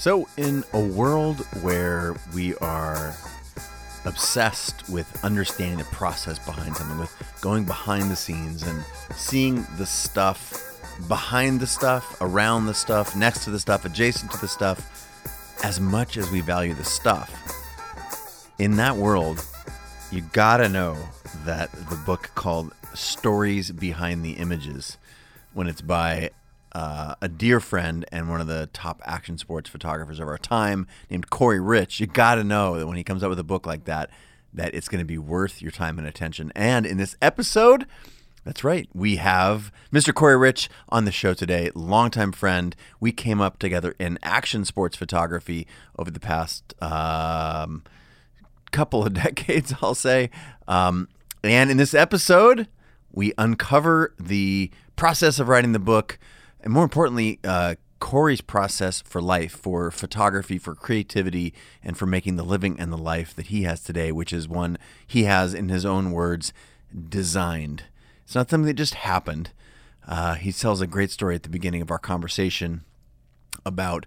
So, in a world where we are obsessed with understanding the process behind something, with going behind the scenes and seeing the stuff behind the stuff, around the stuff, next to the stuff, adjacent to the stuff, as much as we value the stuff, in that world, you gotta know that the book called Stories Behind the Images, when it's by uh, a dear friend and one of the top action sports photographers of our time named Corey Rich, you gotta know that when he comes out with a book like that, that it's gonna be worth your time and attention. And in this episode, that's right. We have Mr. Corey Rich on the show today, longtime friend. We came up together in action sports photography over the past um, couple of decades, I'll say. Um, and in this episode, we uncover the process of writing the book, and more importantly, uh, Corey's process for life, for photography, for creativity, and for making the living and the life that he has today, which is one he has, in his own words, designed. It's not something that just happened. Uh, he tells a great story at the beginning of our conversation about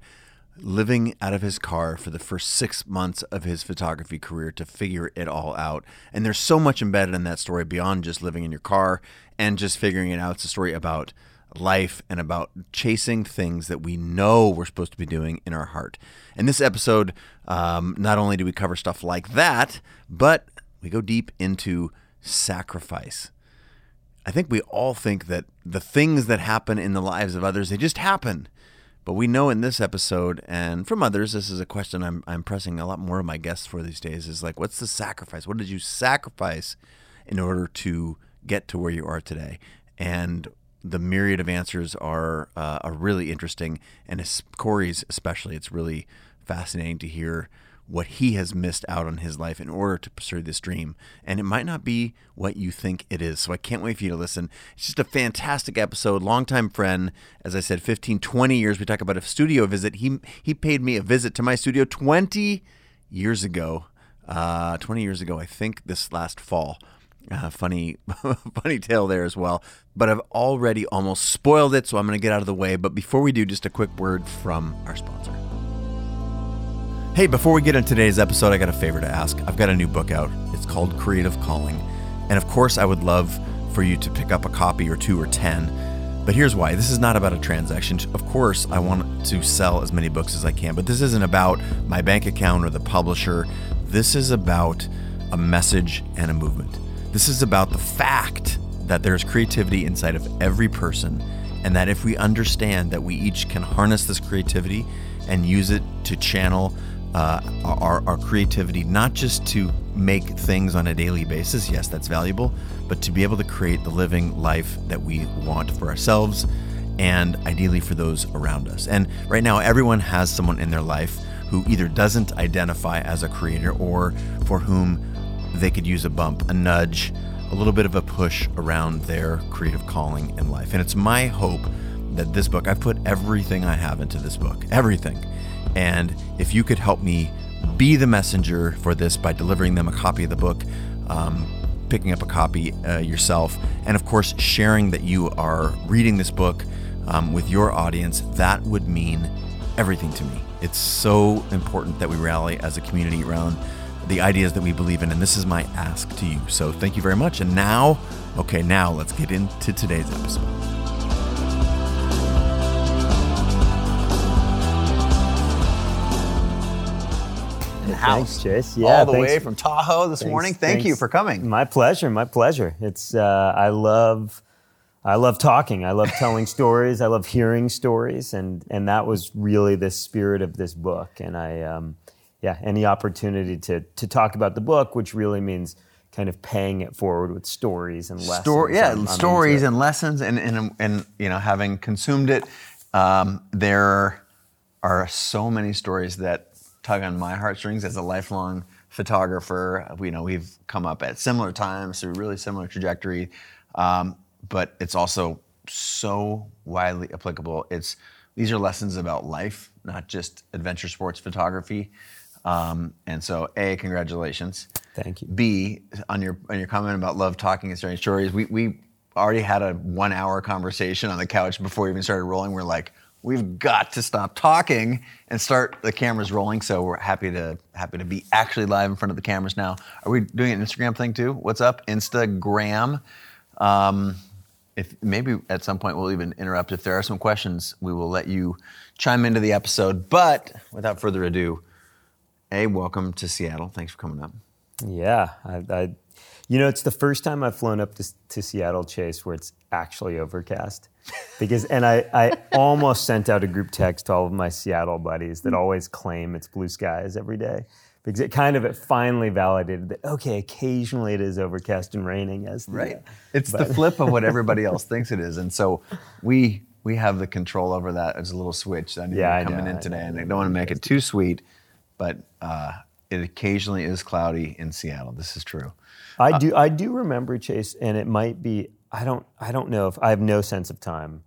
living out of his car for the first six months of his photography career to figure it all out. And there's so much embedded in that story beyond just living in your car and just figuring it out. It's a story about life and about chasing things that we know we're supposed to be doing in our heart. In this episode, um, not only do we cover stuff like that, but we go deep into sacrifice. I think we all think that the things that happen in the lives of others, they just happen. But we know in this episode and from others, this is a question I'm, I'm pressing a lot more of my guests for these days is like, what's the sacrifice? What did you sacrifice in order to get to where you are today? And the myriad of answers are, uh, are really interesting. And Corey's especially, it's really fascinating to hear what he has missed out on his life in order to pursue this dream. And it might not be what you think it is. So I can't wait for you to listen. It's just a fantastic episode. Longtime friend, as I said, 15, 20 years. We talk about a studio visit. He he paid me a visit to my studio 20 years ago. Uh, 20 years ago, I think this last fall. Uh, funny, funny tale there as well. But I've already almost spoiled it, so I'm going to get out of the way. But before we do, just a quick word from our sponsor. Hey, before we get into today's episode, I got a favor to ask. I've got a new book out. It's called Creative Calling. And of course, I would love for you to pick up a copy or two or 10. But here's why this is not about a transaction. Of course, I want to sell as many books as I can, but this isn't about my bank account or the publisher. This is about a message and a movement. This is about the fact that there's creativity inside of every person, and that if we understand that we each can harness this creativity and use it to channel uh, our, our creativity, not just to make things on a daily basis. Yes, that's valuable, but to be able to create the living life that we want for ourselves and ideally for those around us. And right now, everyone has someone in their life who either doesn't identify as a creator or for whom they could use a bump, a nudge, a little bit of a push around their creative calling in life. And it's my hope that this book, I've put everything I have into this book, everything. And if you could help me be the messenger for this by delivering them a copy of the book, um, picking up a copy uh, yourself, and of course, sharing that you are reading this book um, with your audience, that would mean everything to me. It's so important that we rally as a community around the ideas that we believe in, and this is my ask to you. So thank you very much. And now, okay, now let's get into today's episode. house. Thanks, Chase. Yeah, all the thanks. way from Tahoe this thanks, morning. Thank thanks. you for coming. My pleasure. My pleasure. It's uh, I love. I love talking. I love telling stories. I love hearing stories, and and that was really the spirit of this book. And I, um, yeah, any opportunity to to talk about the book, which really means kind of paying it forward with stories and lessons. Story, yeah, I'm, stories I'm and lessons, and, and and you know, having consumed it, um, there are so many stories that tug on my heartstrings as a lifelong photographer. You know, we've come up at similar times through really similar trajectory, um, but it's also so widely applicable. It's these are lessons about life, not just adventure sports photography. Um, and so, a congratulations. Thank you. B on your on your comment about love talking and sharing stories. We we already had a one hour conversation on the couch before we even started rolling. We're like, we've got to stop talking and start the cameras rolling. So we're happy to happy to be actually live in front of the cameras now. Are we doing an Instagram thing too? What's up, Instagram? Um, if maybe at some point we'll even interrupt. If there are some questions, we will let you chime into the episode. But without further ado, a welcome to Seattle. Thanks for coming up. Yeah, I, I, you know, it's the first time I've flown up to, to Seattle Chase where it's actually overcast. Because, and I, I almost sent out a group text to all of my Seattle buddies that hmm. always claim it's blue skies every day. Because it kind of it finally validated that okay, occasionally it is overcast and raining as the, right. Uh, it's but. the flip of what everybody else thinks it is, and so we we have the control over that as a little switch. I yeah, coming in today, and I don't want to make it too sweet, but uh, it occasionally is cloudy in Seattle. This is true. I uh, do I do remember Chase, and it might be I don't I don't know if I have no sense of time.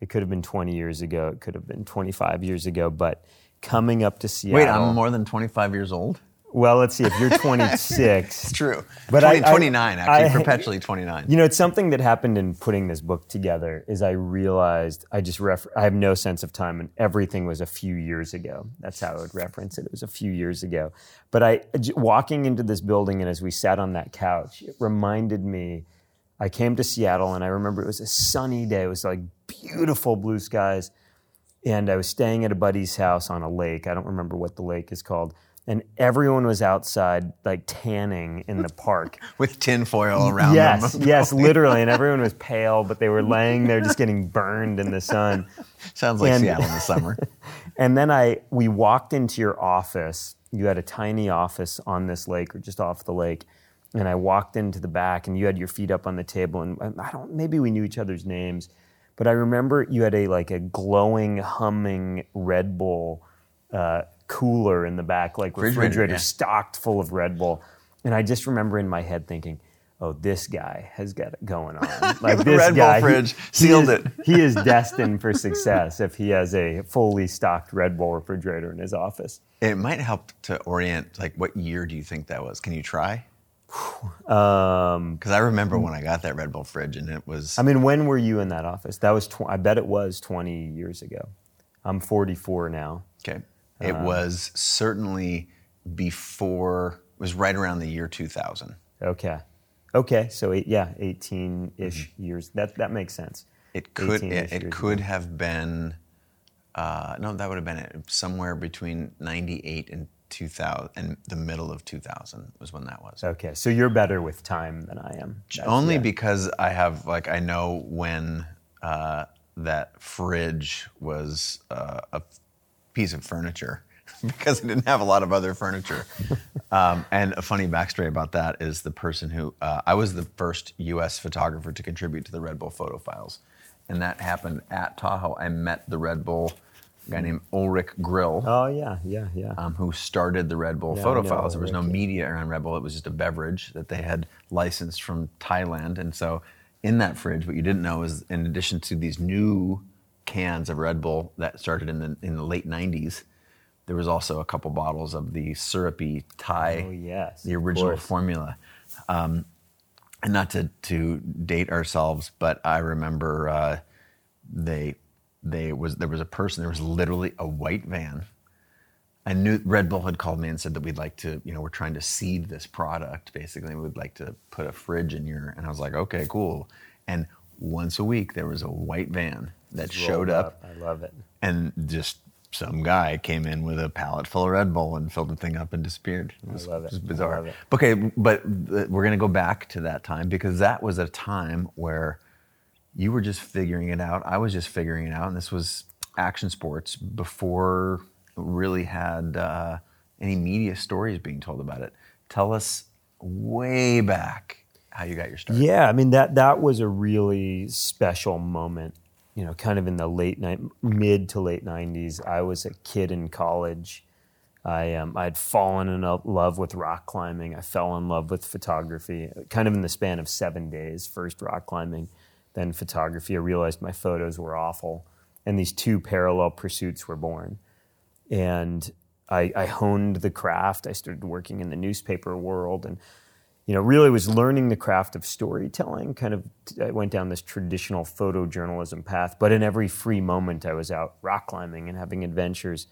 It could have been 20 years ago. It could have been 25 years ago, but coming up to Seattle. Wait, I'm more than 25 years old? Well, let's see. If you're 26, it's true. But 20, I, 29, actually, I, perpetually 29. You know, it's something that happened in putting this book together. Is I realized I just ref- I have no sense of time, and everything was a few years ago. That's how I would reference it. It was a few years ago. But I walking into this building, and as we sat on that couch, it reminded me. I came to Seattle, and I remember it was a sunny day. It was like beautiful blue skies and I was staying at a buddy's house on a lake. I don't remember what the lake is called. And everyone was outside, like tanning in the park with tinfoil around yes, them. Yes, yes, literally. And everyone was pale, but they were laying there just getting burned in the sun. Sounds like and, Seattle in the summer. and then I, we walked into your office. You had a tiny office on this lake or just off the lake. And I walked into the back, and you had your feet up on the table. And I don't, maybe we knew each other's names but I remember you had a like a glowing, humming Red Bull uh, cooler in the back, like refrigerator, refrigerator yeah. stocked full of Red Bull. And I just remember in my head thinking, "Oh, this guy has got it going on. Like this Red guy, Bull fridge he, sealed he is, it. he is destined for success if he has a fully stocked Red Bull refrigerator in his office." It might help to orient. Like, what year do you think that was? Can you try? Because um, I remember when I got that Red Bull fridge, and it was. I mean, when were you in that office? That was. Tw- I bet it was 20 years ago. I'm 44 now. Okay. It uh, was certainly before. It was right around the year 2000. Okay. Okay. So eight, yeah, 18 ish mm-hmm. years. That that makes sense. It could. It, it could ago. have been. Uh, no, that would have been it. Somewhere between 98 and 2000 and the middle of 2000 was when that was. Okay, so you're better with time than I am. That's, Only yeah. because I have like I know when uh, that fridge was uh, a piece of furniture because it didn't have a lot of other furniture. um, and a funny backstory about that is the person who uh, I was the first U.S. photographer to contribute to the Red Bull photo files, and that happened at Tahoe. I met the Red Bull guy named Ulrich Grill. Oh yeah, yeah, yeah. Um, who started the Red Bull yeah, photo files? There was no media around Red Bull. It was just a beverage that they had licensed from Thailand, and so in that fridge, what you didn't know is, in addition to these new cans of Red Bull that started in the in the late '90s, there was also a couple bottles of the syrupy Thai, oh, yes, the original formula. Um, and not to to date ourselves, but I remember uh, they they was there was a person there was literally a white van. I knew red bull had called me and said that we'd like to you know we're trying to seed this product basically. We'd like to put a fridge in your and i was like okay cool. And once a week there was a white van that showed up. up. i love it and just some guy came in with a pallet full of Red Bull and filled the thing up and disappeared. It was, I love it. it was bizarre. It. Okay, but we're going to go back to that time because that was a time where you were just figuring it out. I was just figuring it out, and this was action sports before really had uh, any media stories being told about it. Tell us way back how you got your start. Yeah, I mean that that was a really special moment. You know, kind of in the late night, mid to late '90s. I was a kid in college. I um, I'd fallen in love with rock climbing. I fell in love with photography, kind of in the span of seven days. First rock climbing then photography. I realized my photos were awful, and these two parallel pursuits were born. And I, I honed the craft. I started working in the newspaper world, and you know, really was learning the craft of storytelling. Kind of, I went down this traditional photojournalism path, but in every free moment, I was out rock climbing and having adventures.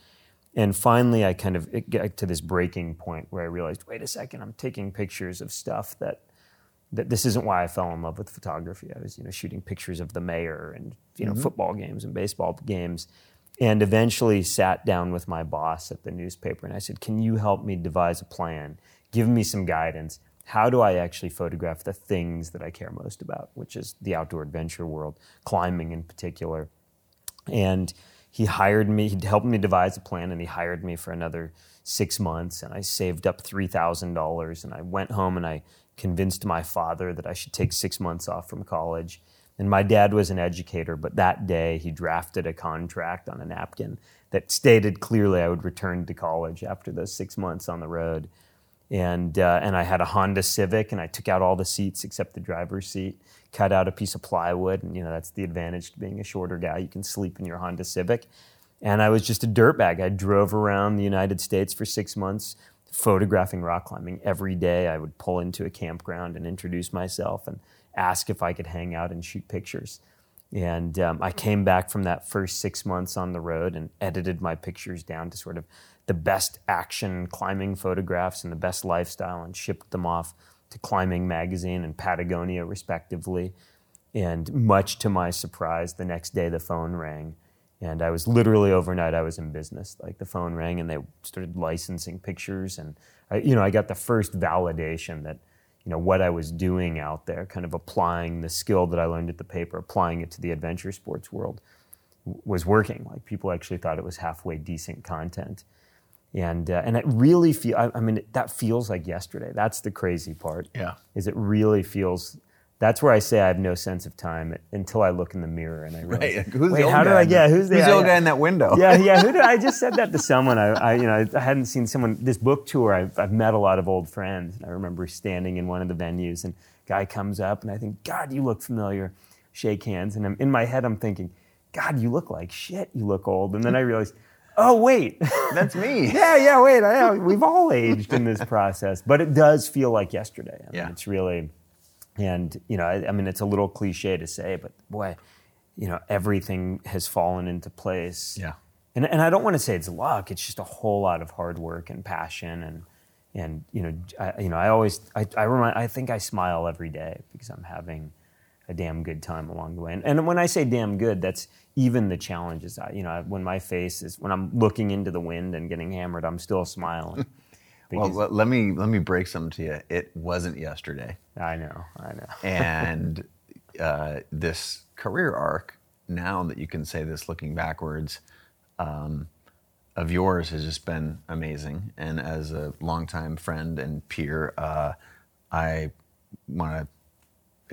And finally, I kind of got to this breaking point where I realized, wait a second, I'm taking pictures of stuff that that this isn't why I fell in love with photography. I was, you know, shooting pictures of the mayor and you know mm-hmm. football games and baseball games, and eventually sat down with my boss at the newspaper and I said, "Can you help me devise a plan? Give me some guidance. How do I actually photograph the things that I care most about, which is the outdoor adventure world, climbing in particular?" And he hired me. He helped me devise a plan, and he hired me for another six months. And I saved up three thousand dollars, and I went home and I convinced my father that I should take six months off from college. And my dad was an educator, but that day he drafted a contract on a napkin that stated clearly I would return to college after those six months on the road. And, uh, and I had a Honda Civic, and I took out all the seats except the driver's seat, cut out a piece of plywood, and you know that's the advantage to being a shorter guy. You can sleep in your Honda Civic. And I was just a dirtbag. I drove around the United States for six months, photographing rock climbing every day. I would pull into a campground and introduce myself and ask if I could hang out and shoot pictures. And um, I came back from that first six months on the road and edited my pictures down to sort of the best action climbing photographs and the best lifestyle and shipped them off to Climbing Magazine and Patagonia, respectively. And much to my surprise, the next day the phone rang and I was literally overnight, I was in business. Like the phone rang and they started licensing pictures. And, I, you know, I got the first validation that, you know, what I was doing out there, kind of applying the skill that I learned at the paper, applying it to the adventure sports world was working. Like people actually thought it was halfway decent content. And, uh, and it really feel, I, I mean, that feels like yesterday. That's the crazy part. Yeah. Is it really feels that's where I say I have no sense of time until I look in the mirror and I realize, right. who's wait, the how did I? Yeah, who's the, who's the old guy in that window? Yeah, yeah. Who did I just said that to someone? I, I, you know, I hadn't seen someone. This book tour, I've, I've met a lot of old friends. I remember standing in one of the venues, and a guy comes up, and I think, God, you look familiar. Shake hands, and I'm, in my head, I'm thinking, God, you look like shit. You look old, and then I realize. Oh wait, that's me. yeah, yeah. Wait, I, we've all aged in this process, but it does feel like yesterday. I mean, yeah, it's really and, you know, I, I mean, it's a little cliche to say, but boy, you know, everything has fallen into place. Yeah. And, and I don't want to say it's luck. It's just a whole lot of hard work and passion and and you know I, you know I always I I, remind, I think I smile every day because I'm having a damn good time along the way. And, and when I say damn good, that's even the challenges. I, you know, when my face is when I'm looking into the wind and getting hammered, I'm still smiling. well, let me let me break something to you. It wasn't yesterday. I know, I know. and uh, this career arc, now that you can say this looking backwards, um, of yours has just been amazing. And as a longtime friend and peer, uh, I want to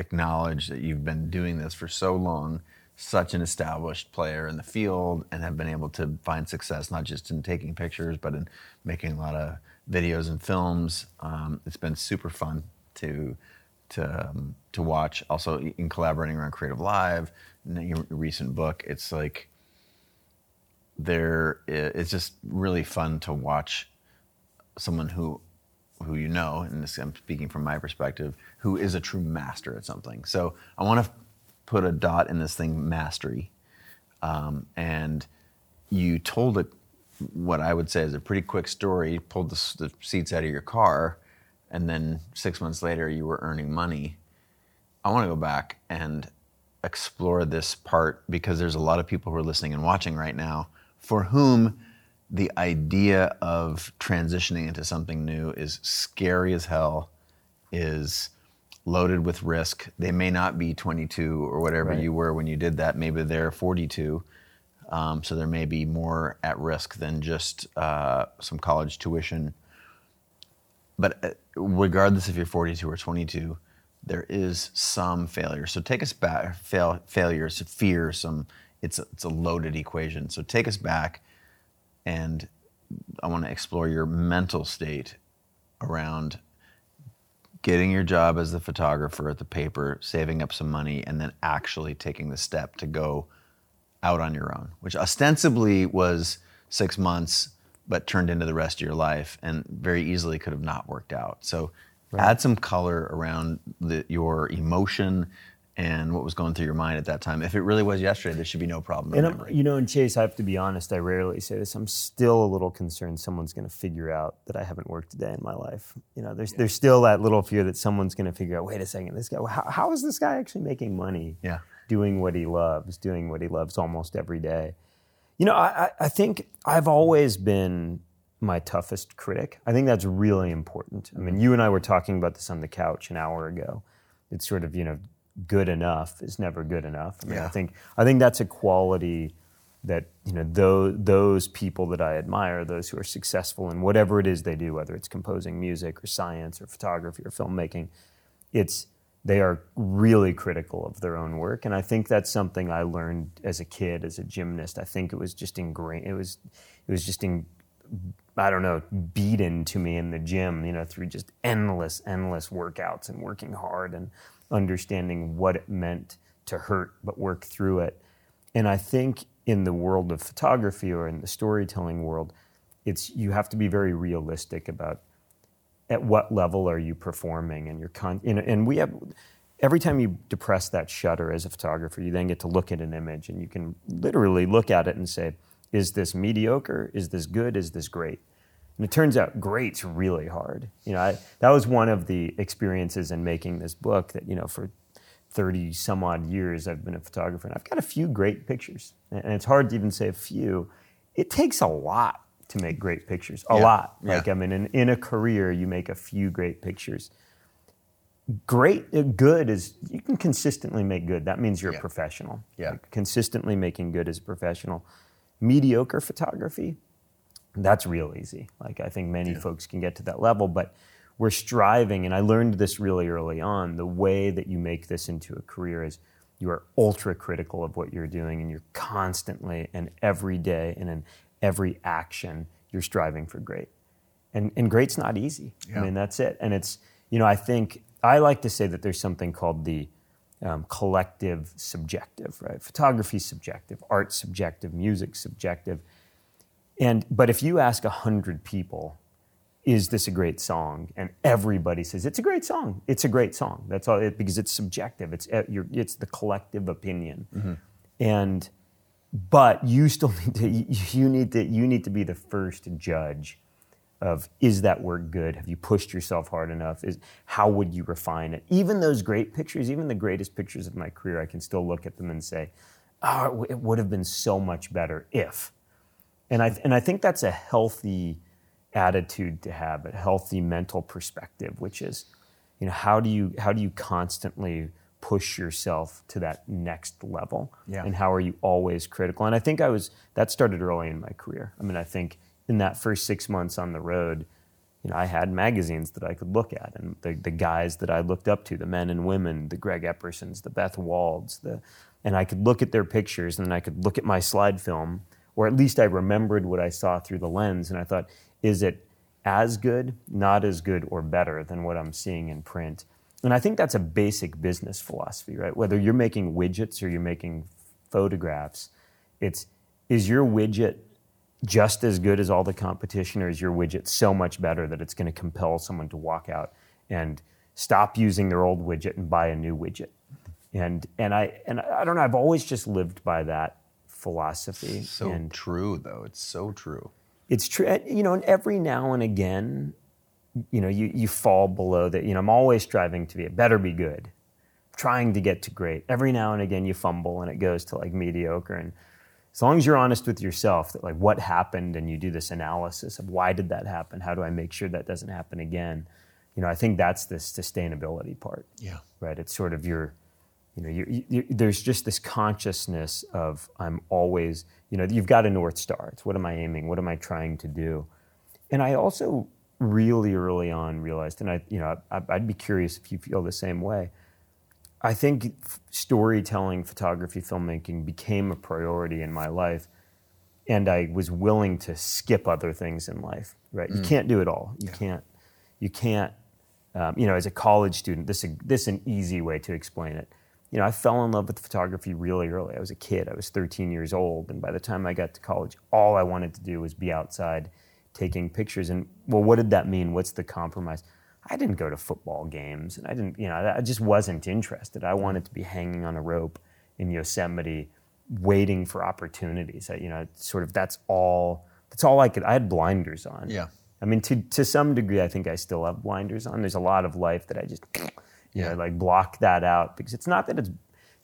acknowledge that you've been doing this for so long, such an established player in the field, and have been able to find success not just in taking pictures, but in making a lot of videos and films. Um, it's been super fun to to um, to watch. Also, in collaborating around CreativeLive, and your recent book, it's like there. It's just really fun to watch someone who who you know, and this I'm speaking from my perspective, who is a true master at something. So I want to put a dot in this thing, mastery, um, and you told it what I would say is a pretty quick story. Pulled the, the, seats out of your car, and then six months later, you were earning money. I want to go back and explore this part because there's a lot of people who are listening and watching right now for whom the idea of transitioning into something new is scary as hell, is loaded with risk. They may not be 22 or whatever right. you were when you did that. Maybe they're 42 um, so there may be more at risk than just uh, some college tuition. But uh, regardless if you're 42 or 22, there is some failure. So take us back, fail, failures, fear, some, it's a, it's a loaded equation. So take us back and I want to explore your mental state around getting your job as the photographer at the paper, saving up some money, and then actually taking the step to go out on your own, which ostensibly was six months, but turned into the rest of your life and very easily could have not worked out. So add some color around the, your emotion and what was going through your mind at that time. If it really was yesterday, there should be no problem And you know, and Chase, I have to be honest. I rarely say this. I'm still a little concerned someone's going to figure out that I haven't worked a day in my life. You know, there's there's still that little fear that someone's going to figure out. Wait a second, this guy. How, how is this guy actually making money? Yeah. Doing what he loves, doing what he loves almost every day. You know, I, I- think I've always been my toughest critic. I think that's really important. I mean, you and I were talking about this on the couch an hour ago. It's sort of, you know, good enough is never good enough. I mean, I think I think that's a quality that, you know, those, those people that I admire, those who are successful in whatever it is they do, whether it's composing music or science or photography or filmmaking, it's they are really critical of their own work. And i think that's something i learned as a kid as a gymnast. I think it was just ingrained it was it was just in i don't know beaten to me in the gym you know through just endless endless workouts and working hard and understanding what it meant to hurt but work through it. And i think in the world of photography or in the storytelling world it's you have to be very realistic about at what level are you performing and your con you know, and we have every time you depress that shutter as a photographer you then get to look at an image and you can literally look at it and say is this mediocre? Is this good? Is this great? And it turns out great's really hard. You know I, that was one of the experiences in making this book that you know for 30 some odd years I've been a photographer and I've got a few great pictures. And it's hard to even say a few. It takes a lot to make great pictures a Yeah. lot Yeah. like I mean in, in a career you make a few great pictures great uh, good is you can consistently make good that means you're Yeah. a professional Yeah. Like, consistently making good as a professional mediocre photography that's real easy. Like I think many folks can get to that level, but we're striving, and I learned this really early on. The way that you make this into a career is you are ultra critical of what you're doing, and you're constantly and every day and in every action you're striving for great. And and great's not easy. Yeah. I mean that's it. And it's you know I think I like to say that there's something called the um, collective subjective, right? Photography subjective, art subjective, music subjective. And but if you ask a hundred people, is this a great song? And everybody says it's a great song. It's a great song. That's all. It, because it's subjective. It's uh, it's the collective opinion. And but you still need to you- need to you need to be the first judge of is that work good? Have you pushed yourself hard enough? Is how would you refine it? Even those great pictures, even the greatest pictures of my career, I can still look at them and say, "Oh, it would have been so much better if." And I and I think that's a healthy attitude to have, a healthy mental perspective, which is, you know, how do you how do you constantly push yourself to that next level? Yeah. And how are you always critical? And I think I was that started early in my career. I mean, I think in that first six months on the road, you know, I had magazines that I could look at, and the, the guys that I looked up to, the men and women, the Greg Eppersons, the Beth Walds, the, and I could look at their pictures, and then I could look at my slide film, or at least I remembered what I saw through the lens, and I thought, is it as good, not as good, or better than what I'm seeing in print? And I think that's a basic business philosophy, right? Whether you're making widgets or you're making photographs, it's is your widget just as good as all the competition, or is your widget so much better that it's going to compel someone to walk out and stop using their old widget and buy a new widget? And and I and I don't know. I've always just lived by that philosophy. so and true, though. It's so true. it's true. You know, and every now and again, you know, you, you fall below that. You know, I'm always striving to be. It better be good. Trying to get to great. Every now and again, you fumble and it goes to like mediocre. And as long as you're honest with yourself, that like what happened, and you do this analysis of why did that happen? How do I make sure that doesn't happen again? You know, I think that's the sustainability part Yeah. right? It's sort of your, you know, you, you, there's just this consciousness of I'm always, you know, you've got a north star. It's what am I aiming? What am I trying to do? And I also really early on realized, and I, you know, I, I'd be curious if you feel the same way. I think f- storytelling, photography, filmmaking became a priority in my life, and I was willing to skip other things in life. Right? You can't do it all. You can't. You can't um, you know, as a college student, this this is an easy way to explain it. You know, I fell in love with photography really early. I was a kid. I was 13 years old, and by the time I got to college, all I wanted to do was be outside taking pictures. And well, what did that mean? What's the compromise? I didn't go to football games, and I didn't, you know, I just wasn't interested. I wanted to be hanging on a rope in Yosemite, waiting for opportunities. I, you know, sort of that's all. That's all I could. I had blinders on. Yeah. I mean, to to some degree, I think I still have blinders on. There's a lot of life that I just, you Yeah. know, like block that out because it's not that it's,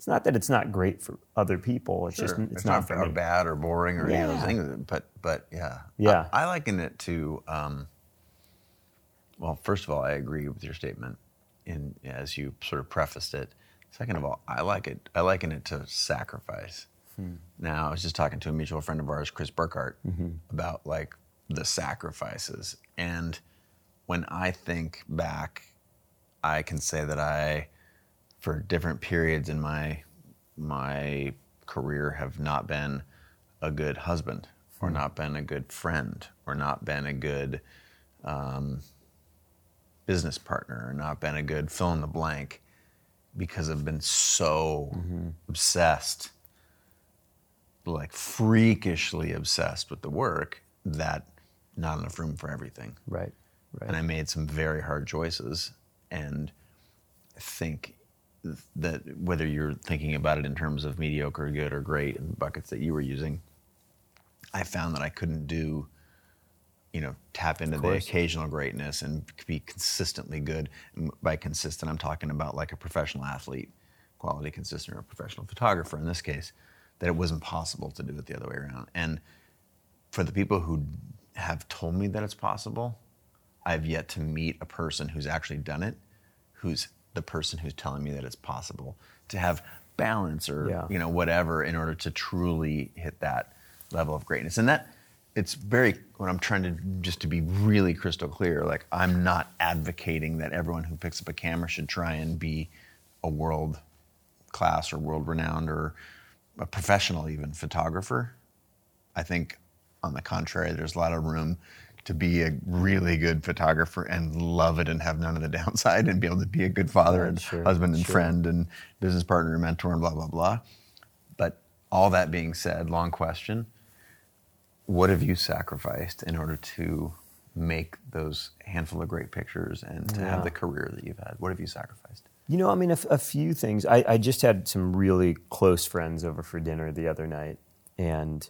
it's not that it's not great for other people. It's just Sure. it's, not, for or me. bad or boring or any of those things. But but yeah, Yeah. I, I liken it to. Um, well, first of all, I agree with your statement, in as you sort of prefaced it. Second of all, I like it. I liken it to sacrifice. Hmm. Now, I was just talking to a mutual friend of ours, Chris Burkard, Mm-hmm. about like the sacrifices. And when I think back, I can say that I, for different periods in my my career, have not been a good husband, or not been a good friend, or not been a good um, business partner, or not been a good fill in the blank, because I've been so obsessed like freakishly obsessed with the work that not enough room for everything. Right. Right. And I made some very hard choices. And I think that whether you're thinking about it in terms of mediocre, good, or great, and the buckets that you were using, I found that I couldn't do, you know, tap into the occasional greatness and be consistently good. And by consistent, I'm talking about like a professional athlete, quality consistent, or a professional photographer in this case, that it wasn't possible to do it the other way around. And for the people who have told me that it's possible, I've yet to meet a person who's actually done it, who's the person who's telling me that it's possible to have balance or Yeah. you know whatever in order to truly hit that level of greatness. And that it's very when I'm trying to just to be really crystal clear, like I'm not advocating that everyone who picks up a camera should try and be a world class or world renowned or a professional even photographer. I think, on the contrary, there's a lot of room to be a really good photographer and love it and have none of the downside and be able to be a good father and sure, husband and sure. friend and business partner and mentor and blah, blah, blah. But all that being said, long question what have you sacrificed in order to make those handful of great pictures and to have the career that you've had? What have you sacrificed? You know, I mean, a, f- a few things. I, I just had some really close friends over for dinner the other night, and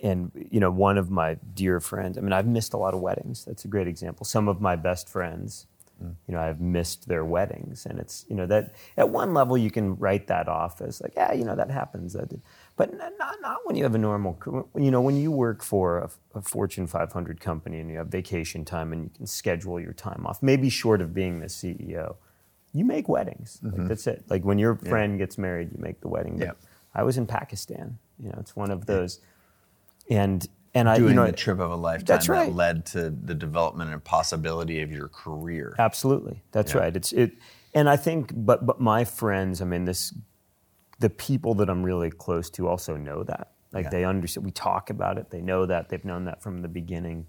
and you know, one of my dear friends. I mean, I've missed a lot of weddings. That's a great example. Some of my best friends, mm. you know, I've missed their weddings, and it's you know that at one level you can write that off as like, yeah, you know, that happens. That did. But not not when you have a normal. You know, when you work for a, a Fortune 500 company and you have vacation time and you can schedule your time off, maybe short of being the CEO you make weddings. Like, mm-hmm. that's it. Like when your friend gets married, you make the wedding. Yep. I was in Pakistan. You know, it's one of those. And and I, Doing you know, the trip of a lifetime That's right. that led to the development and possibility of your career. Absolutely, that's Yeah. right. It's it, and I think, but but my friends, I mean, this, the people that I'm really close to also know that. Like Yeah. they understand. We talk about it. They know that. They've known that from the beginning.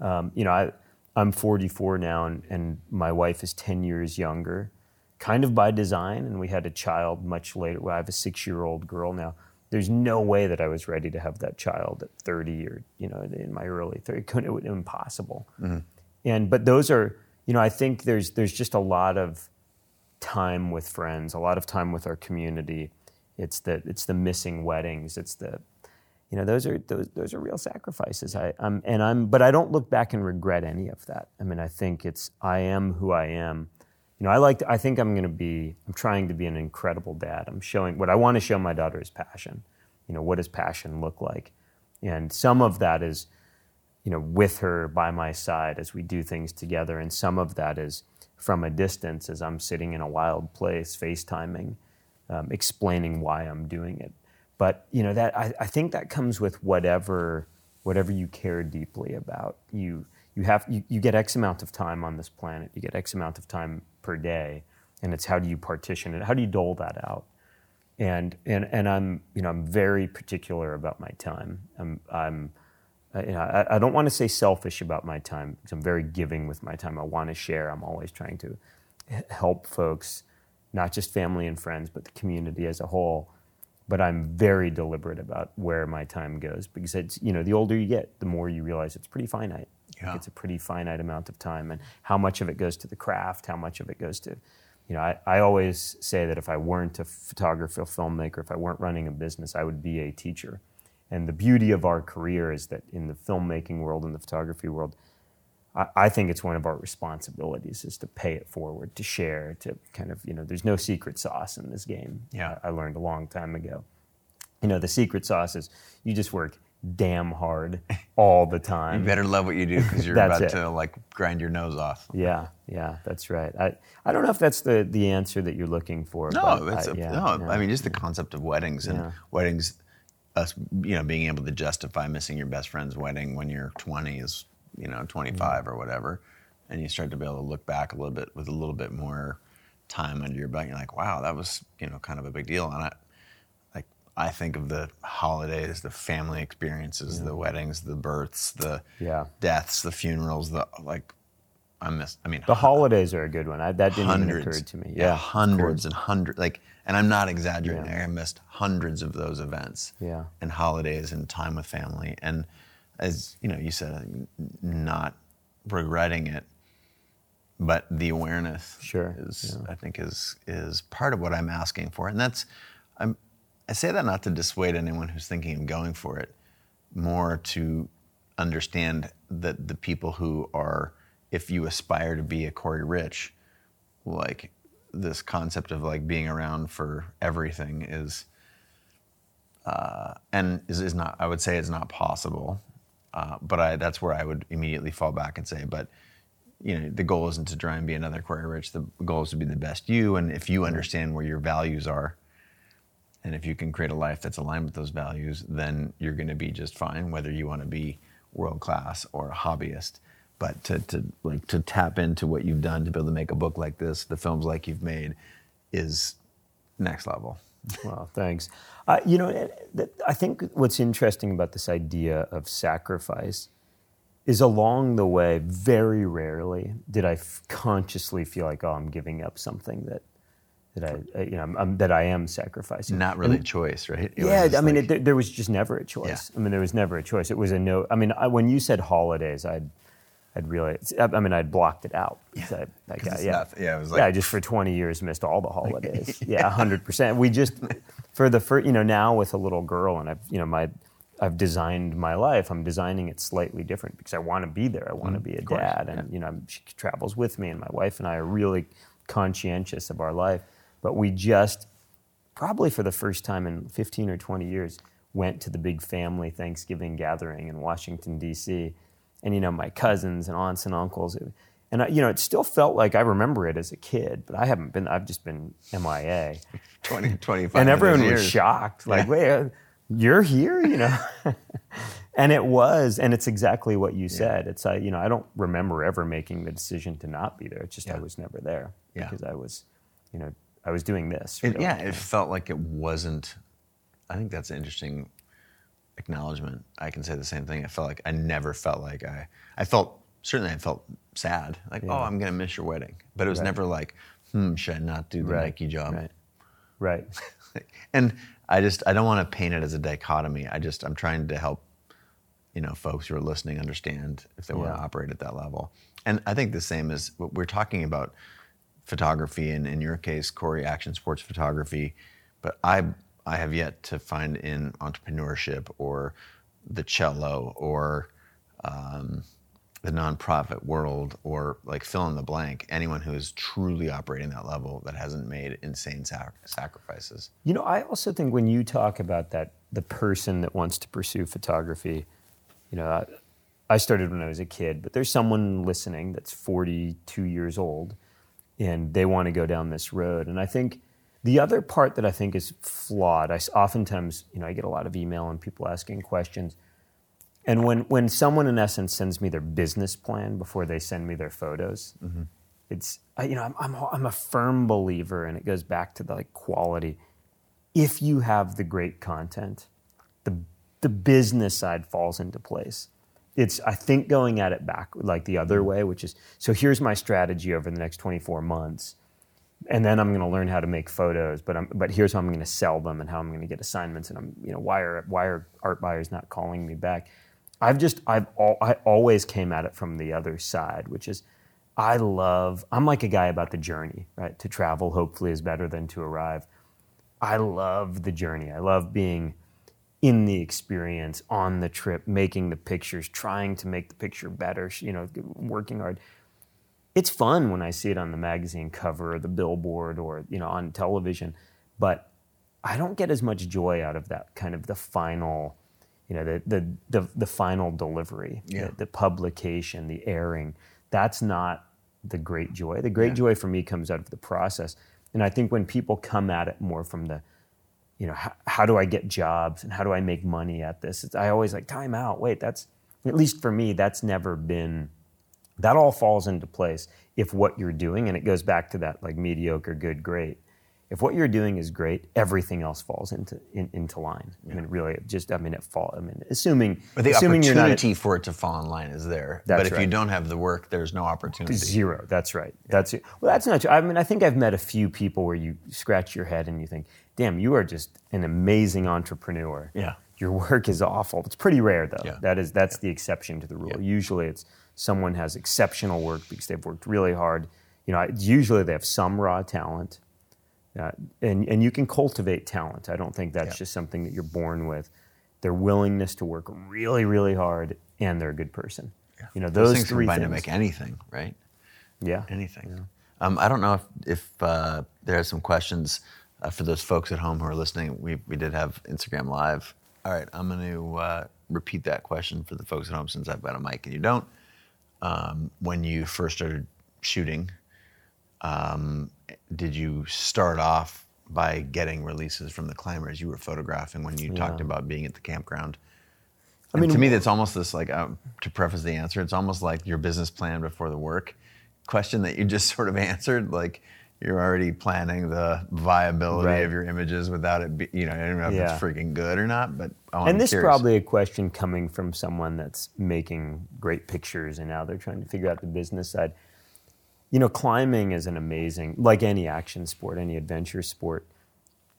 Um, you know, I I'm 44 now, and, and my wife is 10 years younger, kind of by design. And we had a child much later. Well, I have a six year old girl now. There's no way that I was ready to have that child at 30 or you know in my early 30. Couldn't it was impossible. Mm-hmm. And but those are you know I think there's there's just a lot of time with friends, a lot of time with our community. It's the it's the missing weddings. It's the you know those are those those are real sacrifices. I, I'm and I'm but I don't look back and regret any of that. I mean I think it's I am who I am. You know I like to, I think I'm going to be I'm trying to be an incredible dad. I'm showing what I want to show my daughter is passion. You know what does passion look like? And some of that is you know, with her by my side as we do things together. And some of that is from a distance as I'm sitting in a wild place, FaceTiming, um, explaining why I'm doing it. But you know that I, I think that comes with whatever whatever you care deeply about. You you have you, you get X amount of time on this planet. You get X amount of time per day, and it's how do you partition it? How do you dole that out? and and and I'm you know I'm very particular about my time. I'm I'm uh, you know I, I don't want to say selfish about my time because I'm very giving with my time. I want to share. I'm always trying to help folks, not just family and friends, but the community as a whole. But I'm very deliberate about where my time goes because it's you know the older you get, the more you realize it's pretty finite. Like, it's a pretty finite amount of time, and how much of it goes to the craft, how much of it goes to, you know, I, I always say that if I weren't a photographer, filmmaker, if I weren't running a business, I would be a teacher. And the beauty of our career is that in the filmmaking world and the photography world, I, I think it's one of our responsibilities is to pay it forward, to share, to kind of, you know, there's no secret sauce in this game. Yeah. I, I learned a long time ago. You know, the secret sauce is you just work damn hard all the time. You better love what you do because you're about it. to like grind your nose off. Yeah, yeah, that's right. I, I don't know if that's the, the answer that you're looking for. No, I, a, yeah, no. yeah. I mean, just the concept of weddings and Yeah. weddings, us, you know, being able to justify missing your best friend's wedding when you're 20 is, you know, 25 Mm-hmm. or whatever, and you start to be able to look back a little bit with a little bit more time under your belt. You're like, wow, that was, you know, kind of a big deal. And I, I think of the holidays, the family experiences, the mm. weddings, the births, the Yeah. deaths, the funerals, the like. I miss. I mean, the holidays are a good one. I, that didn't hundreds even occur to me. Yeah, Yeah, hundreds and hundreds. Like, and I'm not exaggerating. Yeah. I missed hundreds of those events. Yeah. And holidays and time with family, and as you know, you said, uh, not regretting it, but the awareness. Sure, Is I think is is part of what I'm asking for, and that's I'm. I say that not to dissuade anyone who's thinking of going for it, more to understand that the people who are, if you aspire to be a Corey Rich, like this concept of like being around for everything is, uh, and is, is not. I would say it's not possible, uh, but I, that's where I would immediately fall back and say, but you know, the goal isn't to try and be another Corey Rich. The goal is to be the best you, and if you understand where your values are, and if you can create a life that's aligned with those values, then you're going to be just fine, whether you want to be world class or a hobbyist. But to, to like to tap into what you've done to be able to make a book like this, the films like you've made, is next level. Well, thanks. Uh, you know, I think what's interesting about this idea of sacrifice is along the way, very rarely did I f- consciously feel like, oh, I'm giving up something that that I, uh, you know, I'm, that I am sacrificing. Not really a choice, right? It yeah, I mean, like- it, there, there was just never a choice. I mean, there was never a choice. It was a no. I mean, I, when you said holidays, I'd, I'd really, I I mean, I'd blocked it out. because I, like, uh, it's yeah, not- yeah, it was yeah, I just for 20 years missed all the holidays. yeah, 100. percent We just for the first, you know, now with a little girl, and I've, you know, my, I've designed my life. I'm designing it slightly different because I want to be there. I want to be a Mm, dad, and you know, she travels with me, and my wife and I are really conscientious of our life. But we just probably for the first time in 15 or 20 years, went to the big family Thanksgiving gathering in Washington, D.C. And, you know, my cousins and aunts and uncles. And, I, you know, it still felt like I remember it as a kid, but I haven't been, I've just been MIA. 20, 25 and everyone was years. shocked. Like, Yeah. wait, uh, you're here, you know? and it was, and it's exactly what you said. It's, I, you know, I don't remember ever making the decision to not be there. It's just I was never there Yeah. because I was, you know, I was doing this. It, really. yeah, it felt like it wasn't. I think that's an interesting acknowledgement. I can say the same thing. I felt like I never felt like I. I felt certainly I felt sad, like oh, I'm gonna miss your wedding, but it was Right. never like, hmm, should I not do the Right, Nike job? Right. Right. and I just I don't want to paint it as a dichotomy. I just I'm trying to help you know folks who are listening understand if they want to operate at that level. And I think the same is what we're talking about photography and in your case Corey action sports photography, but I I have yet to find in entrepreneurship or the cello or um, the nonprofit world or like fill in the blank anyone who is truly operating that level that hasn't made insane sac- sacrifices. You know, I also think when you talk about that, the person that wants to pursue photography, you know, I, I started when I was a kid, but there's someone listening that's 42 years old and they want to go down this road. And I think the other part that I think is flawed, I oftentimes, you know, I get a lot of email and people asking questions. And when, when someone in essence sends me their business plan before they send me their photos, mm-hmm. it's I, you know I'm, I'm I'm a firm believer, and it goes back to the like quality. If you have the great content, the the business side falls into place. It's I think going at it back like the other mm. way, which is so here's my strategy over the next 24 months, and then I'm going to learn how to make photos. But I'm but here's how I'm going to sell them and how I'm going to get assignments, and I'm you know why are why are art buyers not calling me back? I've just I've all, I always came at it from the other side, which is I love I'm like a guy about the journey, right? To travel hopefully is better than to arrive. I love the journey. I love being in the experience, on the trip, making the pictures, trying to make the picture better, you know, working hard. It's fun when I see it on the magazine cover or the billboard or, you know, on television, but I don't get as much joy out of that kind of the final, you know, the the the, the final delivery, Yeah. the, the publication, the airing. That's not the great joy. The great joy for me comes out of the process. And I think when people come at it more from the, you know, how, how do I get jobs and how do I make money at this? It's, I always like time out. Wait, that's at least for me. That's never been. That all falls into place if what you're doing, and it goes back to that like mediocre, good, great. If what you're doing is great, everything else falls into in, into line. I mean, really, just I mean, it fall. I mean, assuming But the assuming you're not at- opportunity for it to fall in line is there. That's but if you don't have the work, there's no opportunity. Zero. That's right. That's it. Well, that's not true. I mean, I think I've met a few people where you scratch your head and you think, "Damn, you are just an amazing entrepreneur." Yeah. Your work is awful. It's pretty rare, though. Yeah. That is that's the exception to the rule. Usually, it's someone has exceptional work because they've worked really hard. You know, usually they have some raw talent, uh, and and you can cultivate talent. I don't think that's Yeah. just something that you're born with. Their willingness to work really, really hard, and they're a good person. You know, Those, those, things three combine things. to make anything, right? yeah. Anything. Um, I don't know if, if uh, there are some questions uh, for those folks at home who are listening. We, we did have Instagram Live. All right, I'm going to uh, repeat that question for the folks at home since I've got a mic and you don't. Um, when you first started shooting, um, did you start off by getting releases from the climbers you were photographing when you talked about being at the campground? I mean, to me, that's almost this like um, to preface the answer. It's almost like your business plan before the work question that you just sort of answered. Like you're already planning the viability Right. of your images without it. Be, you know, I don't know if Yeah. it's freaking good or not, but oh, and this is probably a question coming from someone that's making great pictures and now they're trying to figure out the business side. You know, climbing is an amazing, like any action sport, any adventure sport.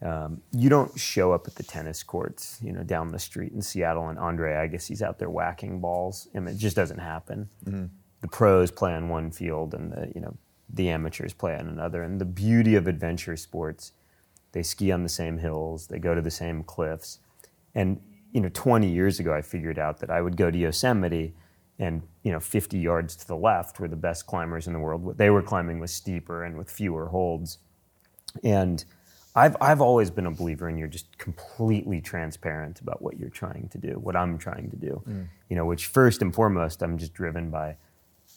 Um, you don't show up at the tennis courts, you know, down the street in Seattle and Andre Agassi's out there whacking balls. I mean, it just doesn't happen. The pros play on one field and the, you know, the amateurs play on another. And the beauty of adventure sports, they ski on the same hills, they go to the same cliffs. And you know, 20 years ago, I figured out that I would go to Yosemite, and you know, 50 yards to the left were the best climbers in the world. What they were climbing was steeper and with fewer holds. And I've I've always been a believer in you're just completely transparent about what you're trying to do, what I'm trying to do. Mm. You know, which first and foremost, I'm just driven by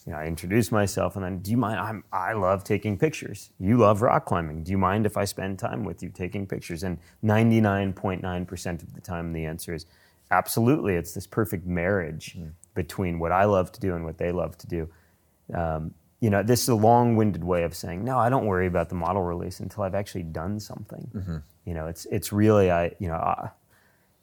you know, I introduce myself and then, do you mind? I'm, I love taking pictures. You love rock climbing. Do you mind if I spend time with you taking pictures? And 99.9% of the time, the answer is absolutely. It's this perfect marriage between what I love to do and what they love to do. Um, you know, this is a long-winded way of saying, no, I don't worry about the model release until I've actually done something. You know, it's it's really I you know. Uh,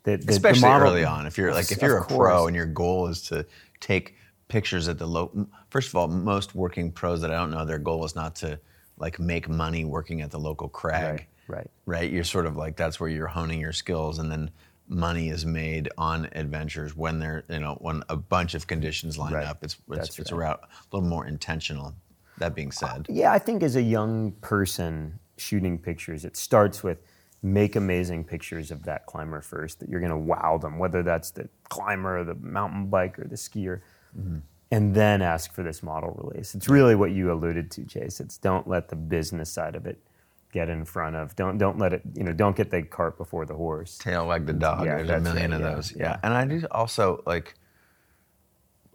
the, the, the especially model- early on. If you're like if you're a course. pro and your goal is to take pictures at the low. First of all, most working pros that I don't know, their goal is not to like make money working at the local crag. Right, right. Right. You're sort of like that's where you're honing your skills, and then money is made on adventures when they're you know when a bunch of conditions line Right. up. It's it's, it's right. around a little more intentional. That being said, uh, Yeah, I think as a young person shooting pictures, it starts with make amazing pictures of that climber first, that you're going to wow them, whether that's the climber, or the mountain biker, the skier, Mm-hmm. and then ask for this model release. It's really what you alluded to, Chase. It's don't let the business side of it get in front of. Don't don't let it, you know, don't get the cart before the horse. tail wag the dog. Yeah, There's a million right, of yeah, those. yeah. Yeah. And I do also like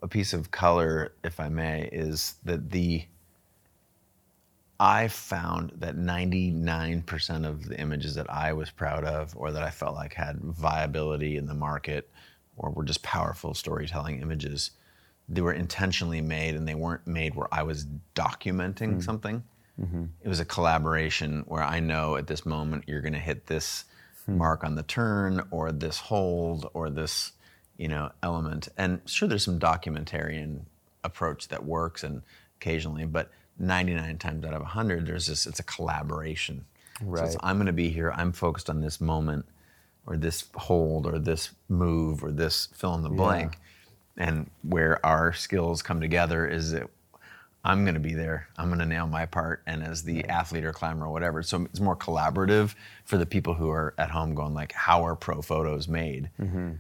a piece of color, if I may, is that the I found that 99% of the images that I was proud of or that I felt like had viability in the market or were just powerful storytelling images, they were intentionally made and they weren't made where I was documenting mm-hmm. something. Mm-hmm. It was a collaboration where I know at this moment you're going to hit this hmm. mark on the turn or this hold or this, you know, element. And sure, there's some documentarian approach that works and occasionally, but 99 times out of 100, there's this, it's a collaboration. So it's, Right. I'm going to be here, I'm focused on this moment or this hold or this move or this fill in the blank. And where our skills come together is that I'm going to be there. I'm going to nail my part. And as the athlete or climber or whatever, so it's more collaborative for the people who are at home going like, how are pro photos made? Mm-hmm.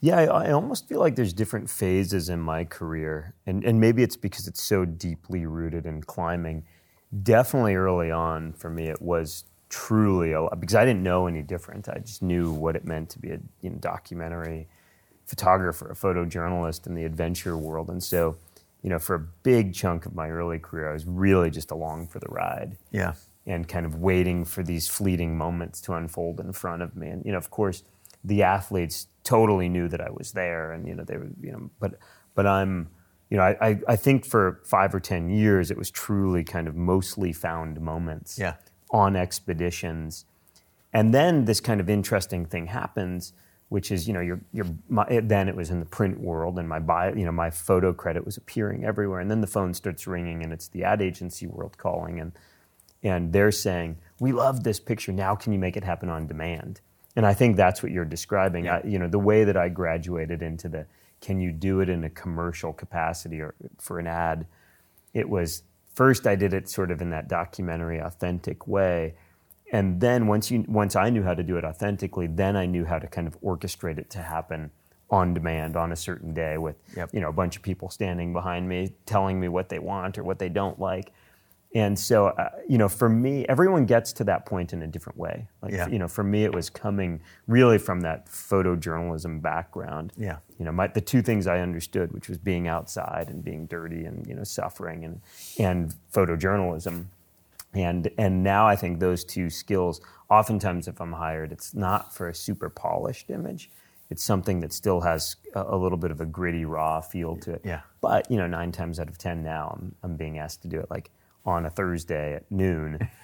Yeah, I, I almost feel like there's different phases in my career, and and maybe it's because it's so deeply rooted in climbing. Definitely early on for me, it was truly a, because I didn't know any different. I just knew what it meant to be a you know, documentary photographer, a photojournalist in the adventure world, and so you know, for a big chunk of my early career, I was really just along for the ride Yeah. and kind of waiting for these fleeting moments to unfold in front of me. And you know, of course, the athletes totally knew that I was there, and you know, they were, you know, but but I'm, you know, I I, I think for five or ten years it was truly kind of mostly found moments Yeah. on expeditions, and then this kind of interesting thing happens. Which is, you know, you're, you're, my, then it was in the print world, and my bio, you know, my photo credit was appearing everywhere, and then the phone starts ringing, and it's the ad agency world calling, and and they're saying, "We love this picture. Now, can you make it happen on demand?" And I think that's what you're describing. Yeah. I, you know, the way that I graduated into the can you do it in a commercial capacity or for an ad? It was first I did it sort of in that documentary authentic way, and then once you once I knew how to do it authentically, then I knew how to kind of orchestrate it to happen on demand on a certain day with Yep. you know a bunch of people standing behind me telling me what they want or what they don't like. And so, uh, you know, for me, everyone gets to that point in a different way. Like, Yeah. you know, for me, it was coming really from that photojournalism background. Yeah. You know, my, the two things I understood, which was being outside and being dirty and you know suffering, and and photojournalism, and and now I think those two skills. Oftentimes, if I'm hired, it's not for a super polished image. It's something that still has a, a little bit of a gritty, raw feel to it. Yeah. But you know, nine times out of ten now, I'm I'm being asked to do it like on a Thursday at noon.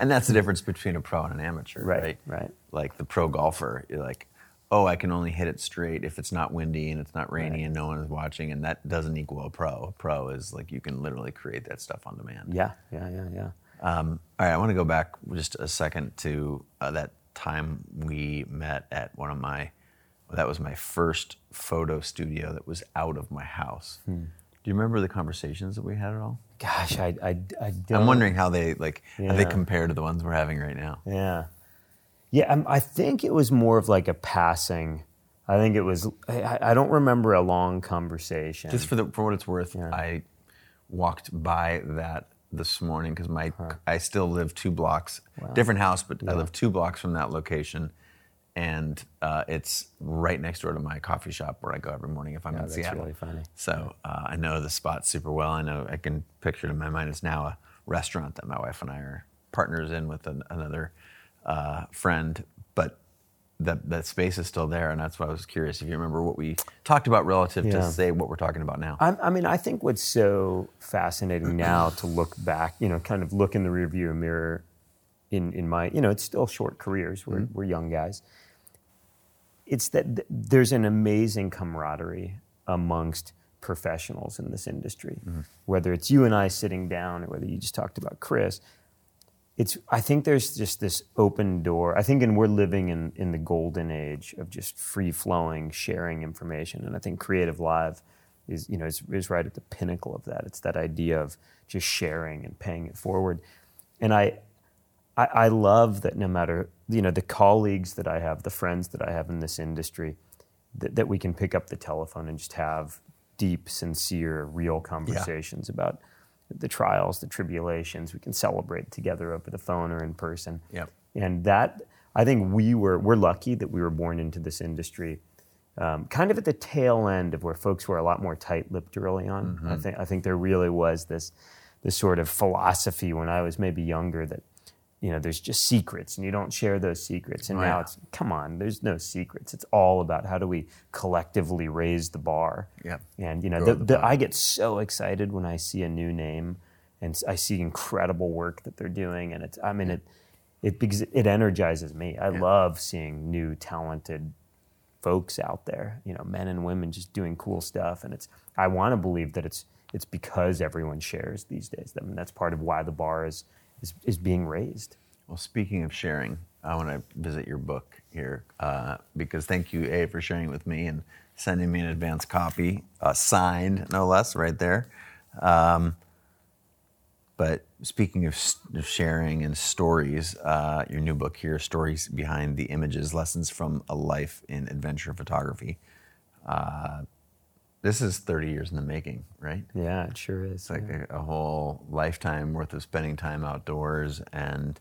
And that's the difference between a pro and an amateur, Right, right? right. Like the pro golfer, you're like, oh, I can only hit it straight if it's not windy and it's not rainy and no one is watching, and that doesn't equal a pro. A pro is like you can literally create that stuff on demand. yeah, yeah, yeah, yeah. Um, all right, I want to go back just a second to uh, that time we met at one of my. That was my first photo studio that was out of my house. Hmm. Do you remember the conversations that we had at all? Gosh, I, I, I don't. I'm wondering how they like yeah. how they compare to the ones we're having right now. Yeah, yeah. I'm, I think it was more of like a passing. I think it was. I, I don't remember a long conversation. Just for the for what it's worth, I walked by that this morning because my I still live two blocks, different house, but I live two blocks from that location, and uh, it's right next door to my coffee shop where I go every morning if I'm in that's Seattle. really funny. So uh, I know the spot super well. I know I can picture it in my mind. It's now a restaurant that my wife and I are partners in with an, another uh, friend, but. That, that space is still there, and that's why I was curious if you remember what we talked about relative Yeah. to say what we're talking about now. I, I mean, I think what's so fascinating now to look back, you know, kind of look in the rearview mirror. In in my, you know, it's still short careers. We're we're young guys. It's that th- there's an amazing camaraderie amongst professionals in this industry. Whether it's you and I sitting down, or whether you just talked about Chris, it's I think there's just this open door. I think and we're living in in the golden age of just free flowing sharing information and I think CreativeLive is you know is, is right at the pinnacle of that. It's that idea of just sharing and paying it forward. And I I, I love that no matter you know the colleagues that I have, the friends that I have in this industry, that, that we can pick up the telephone and just have deep, sincere, real conversations about the trials, the tribulations. We can celebrate together over the phone or in person. Yep. And that I think we were we're lucky that we were born into this industry. Um, kind of at the tail end of where folks were a lot more tight-lipped early on. I think I think there really was this this sort of philosophy when I was maybe younger that you know there's just secrets and you don't share those secrets. And now yeah. it's come on, there's no secrets. It's all about how do we collectively raise the bar. Yeah. And you know, the, the the. I get so excited when I see a new name and I see incredible work that they're doing, and it's I mean it it because it energizes me. I love seeing new talented folks out there, you know, men and women just doing cool stuff, and it's I want to believe that it's it's because everyone shares these days. I mean, that's part of why the bar is is, is being raised. Well, speaking of sharing, I want to visit your book here uh, because thank you, A, for sharing with me, and sending me an advance copy, uh, signed no less, right there. Um, but speaking of, sharing and stories, uh, your new book here, Stories Behind the Images Lessons from a Life in Adventure Photography. This is 30 years in the making, right? Yeah, it sure is. It's like yeah. a, a, whole lifetime worth of spending time outdoors. And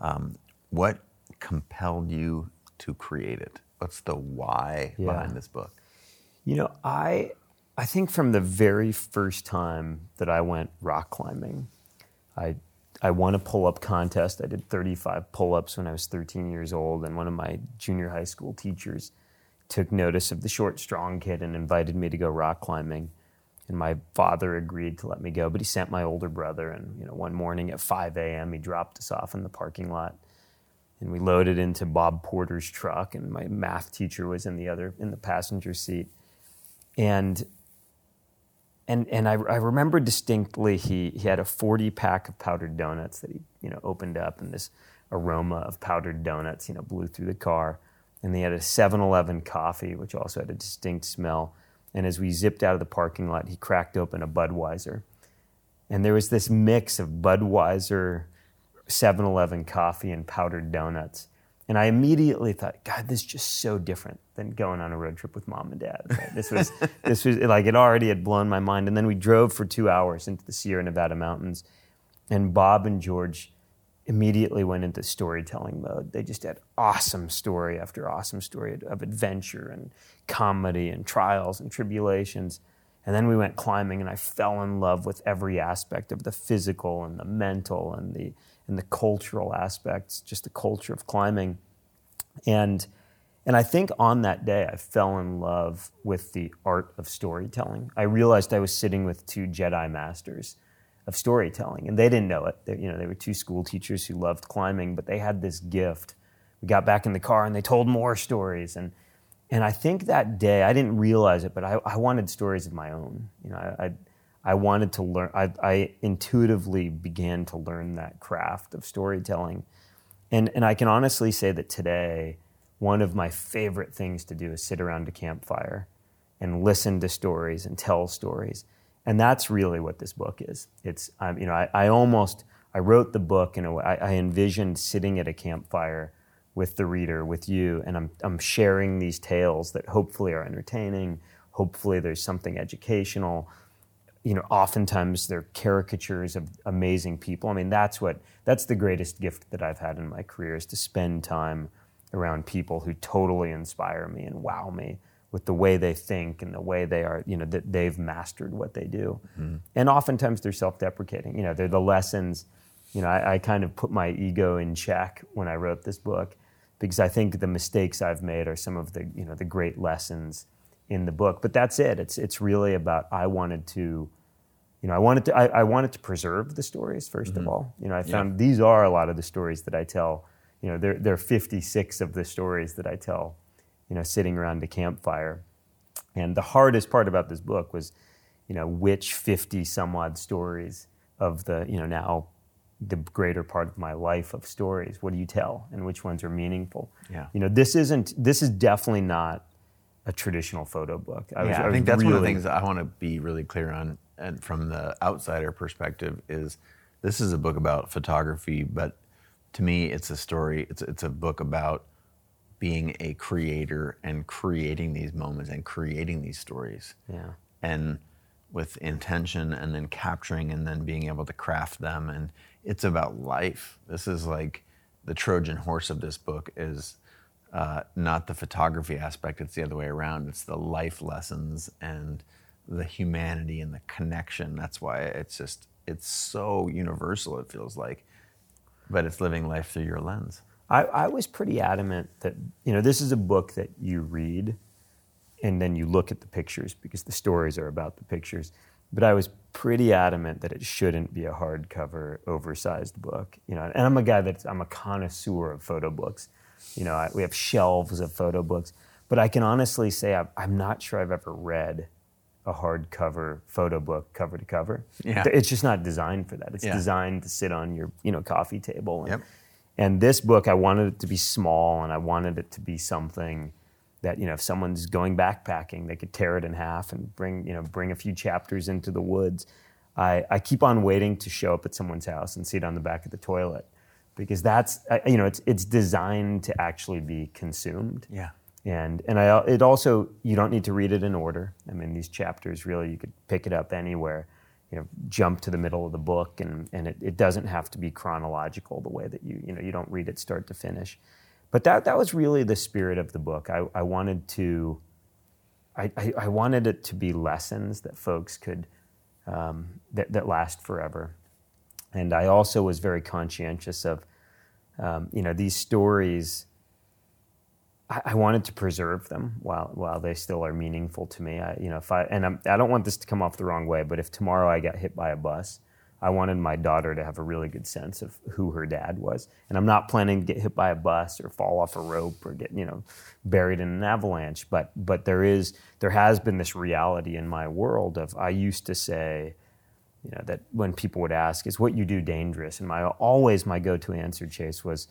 um, what compelled you to create it? What's the why yeah. behind this book? You know, I I think from the very first time that I went rock climbing, I I won a pull-up contest. I did 35 pull-ups when I was 13 years old, and one of my junior high school teachers took notice of the short, strong kid and invited me to go rock climbing. And my father agreed to let me go, but he sent my older brother. And you know, one morning at 5 a.m., he dropped us off in the parking lot, and we loaded into Bob Porter's truck. And my math teacher was in the other in the passenger seat, and and and I, I remember distinctly he he had a 40 pack of powdered donuts that he you know opened up and this aroma of powdered donuts you know blew through the car and they had a 7-Eleven coffee which also had a distinct smell and as we zipped out of the parking lot he cracked open a Budweiser and there was this mix of Budweiser 7-Eleven coffee and powdered donuts and I immediately thought, God, this is just so different than going on a road trip with mom and dad. Right? This was this was like it already had blown my mind. And then we drove for two hours into the Sierra Nevada mountains, and Bob and George immediately went into storytelling mode. They just had awesome story after awesome story of adventure and comedy and trials and tribulations. And then we went climbing, and I fell in love with every aspect of the physical and the mental and the and the cultural aspects, just the culture of climbing. And and I think on that day I fell in love with the art of storytelling. I realized I was sitting with two Jedi masters of storytelling, and they didn't know it. They, you know, they were two school teachers who loved climbing, but they had this gift. We got back in the car and they told more stories, and and I think that day I didn't realize it, but I, I wanted stories of my own. You know, I, I I wanted to learn, I, I, intuitively began to learn that craft of storytelling. And, and I can honestly say that today, one of my favorite things to do is sit around a campfire and listen to stories and tell stories. And that's really what this book is. It's, um, you know, I, I, almost, I wrote the book in a way, I, I envisioned sitting at a campfire with the reader, with you, and I'm, I'm sharing these tales that hopefully are entertaining. Hopefully, there's something educational you know, oftentimes they're caricatures of amazing people. I mean, that's what that's the greatest gift that I've had in my career is to spend time around people who totally inspire me and wow me with the way they think and the way they are, you know, that they've mastered what they do. Mm-hmm. And oftentimes they're self-deprecating. You know, they're the lessons. You know, I, I kind of put my ego in check when I wrote this book because I think the mistakes I've made are some of the, you know, the great lessons in the book. But that's it. It's it's really about I wanted to, you know, I wanted to I, I wanted to preserve the stories 1st mm-hmm. of all. You know, I found yeah. these are a lot of the stories that I tell. You know, there there are 56 of the stories that I tell. You know, sitting around a campfire, and the hardest part about this book was, you know, which 50 some odd stories of the you know now the greater part of my life of stories. What do you tell, and which ones are meaningful? Yeah. You know, this isn't. This is definitely not a traditional photo book. I, yeah, was, I, I think that's really, one of the things I want to be really clear on, and from the outsider perspective, is this is a book about photography, but to me, it's a story. It's it's a book about being a creator and creating these moments and creating these stories. Yeah. And with intention, and then capturing, and then being able to craft them, and it's about life. This is like the Trojan horse of this book is uh, not the photography aspect, it's the other way around. It's the life lessons and the humanity and the connection. That's why it's just, it's so universal, it feels like. But it's living life through your lens. I, I was pretty adamant that, you know, this is a book that you read and then you look at the pictures because the stories are about the pictures. But I was pretty adamant that it shouldn't be a hardcover, oversized book. You know, and I'm a guy that's I'm a connoisseur of photo books. You know, I, we have shelves of photo books, but I can honestly say I, I'm not sure I've ever read a hardcover photo book cover to cover. Yeah. It's just not designed for that. It's yeah. designed to sit on your, you know, coffee table. And, yep. And this book, I wanted it to be small and I wanted it to be something that you know if someone's going backpacking, they could tear it in half and bring you know bring a few chapters into the woods. I, I keep on waiting to show up at someone's house and see it on the back of the toilet because that's you know it's it's designed to actually be consumed. Yeah. And and I it also you don't need to read it in order. I mean these chapters really you could pick it up anywhere. You know, jump to the middle of the book and, and it, it doesn't have to be chronological the way that you you know you don't read it start to finish. But that that was really the spirit of the book. I, I wanted to I, I, wanted it to be lessons that folks could um, that, that last forever. And I also was very conscientious of, um, you know, these stories. I, wanted to preserve them while while they still are meaningful to me. I, you know, if I and I'm, I do not want this to come off the wrong way, but if tomorrow I got hit by a bus, I wanted my daughter to have a really good sense of who her dad was. And I'm not planning to get hit by a bus or fall off a rope or get you know buried in an avalanche. But but there is there has been this reality in my world of I used to say you know, that when people would ask, is what you do dangerous? And my always my go-to answer, Chase, was,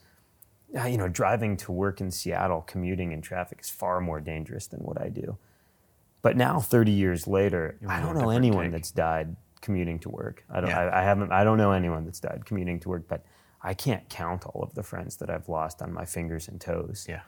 you know, driving to work in Seattle, commuting in traffic is far more dangerous than what I do. But now, 30 years later, I don't know anyone take. that's died commuting to work. I don't. Yeah. I, I, haven't. I don't know anyone that's died commuting to work. But I can't count all of the friends that I've lost on my fingers and toes. Yeah.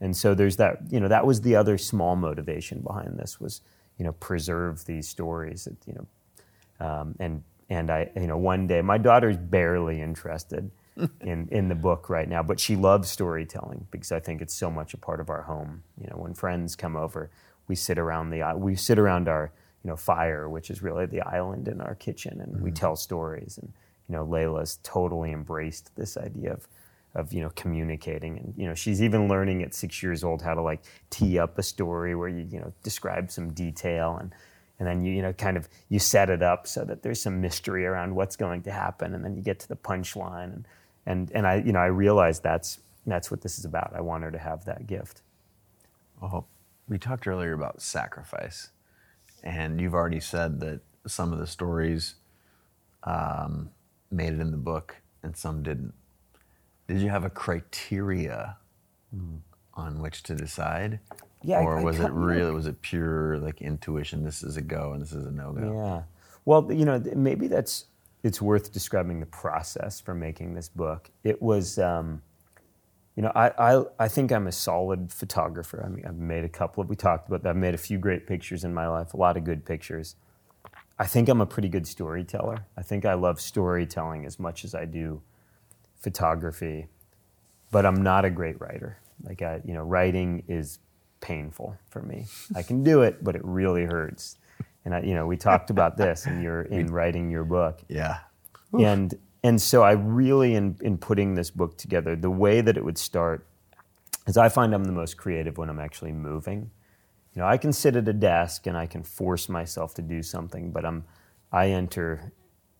And so there's that. You know, that was the other small motivation behind this was, you know, preserve these stories. That, you know, um, and and I, you know, one day my daughter's barely interested in in the book right now, but she loves storytelling because I think it's so much a part of our home. You know, when friends come over, we sit around the we sit around our you know fire, which is really the island in our kitchen, and mm-hmm. we tell stories. And you know, Layla's totally embraced this idea of of you know communicating and you know she's even learning at six years old how to like tee up a story where you you know describe some detail and and then you you know kind of you set it up so that there's some mystery around what's going to happen, and then you get to the punchline, and and and I you know I realized that's that's what this is about. I want her to have that gift. Well, we talked earlier about sacrifice, and you've already said that some of the stories um, made it in the book and some didn't. Did you have a criteria mm. on which to decide? Yeah, or I, was I it real? Was it pure like intuition? This is a go and this is a no go. Yeah. Well, you know, maybe that's it's worth describing the process for making this book. It was, um, you know, I, I I think I'm a solid photographer. I mean, I've made a couple of we talked about that. I've made a few great pictures in my life, a lot of good pictures. I think I'm a pretty good storyteller. I think I love storytelling as much as I do photography, but I'm not a great writer. Like I, you know, writing is painful for me. I can do it, but it really hurts. And I, you know, we talked about this in your in writing your book. Yeah. And and so I really in in putting this book together, the way that it would start is I find I'm the most creative when I'm actually moving. You know, I can sit at a desk and I can force myself to do something, but I'm I enter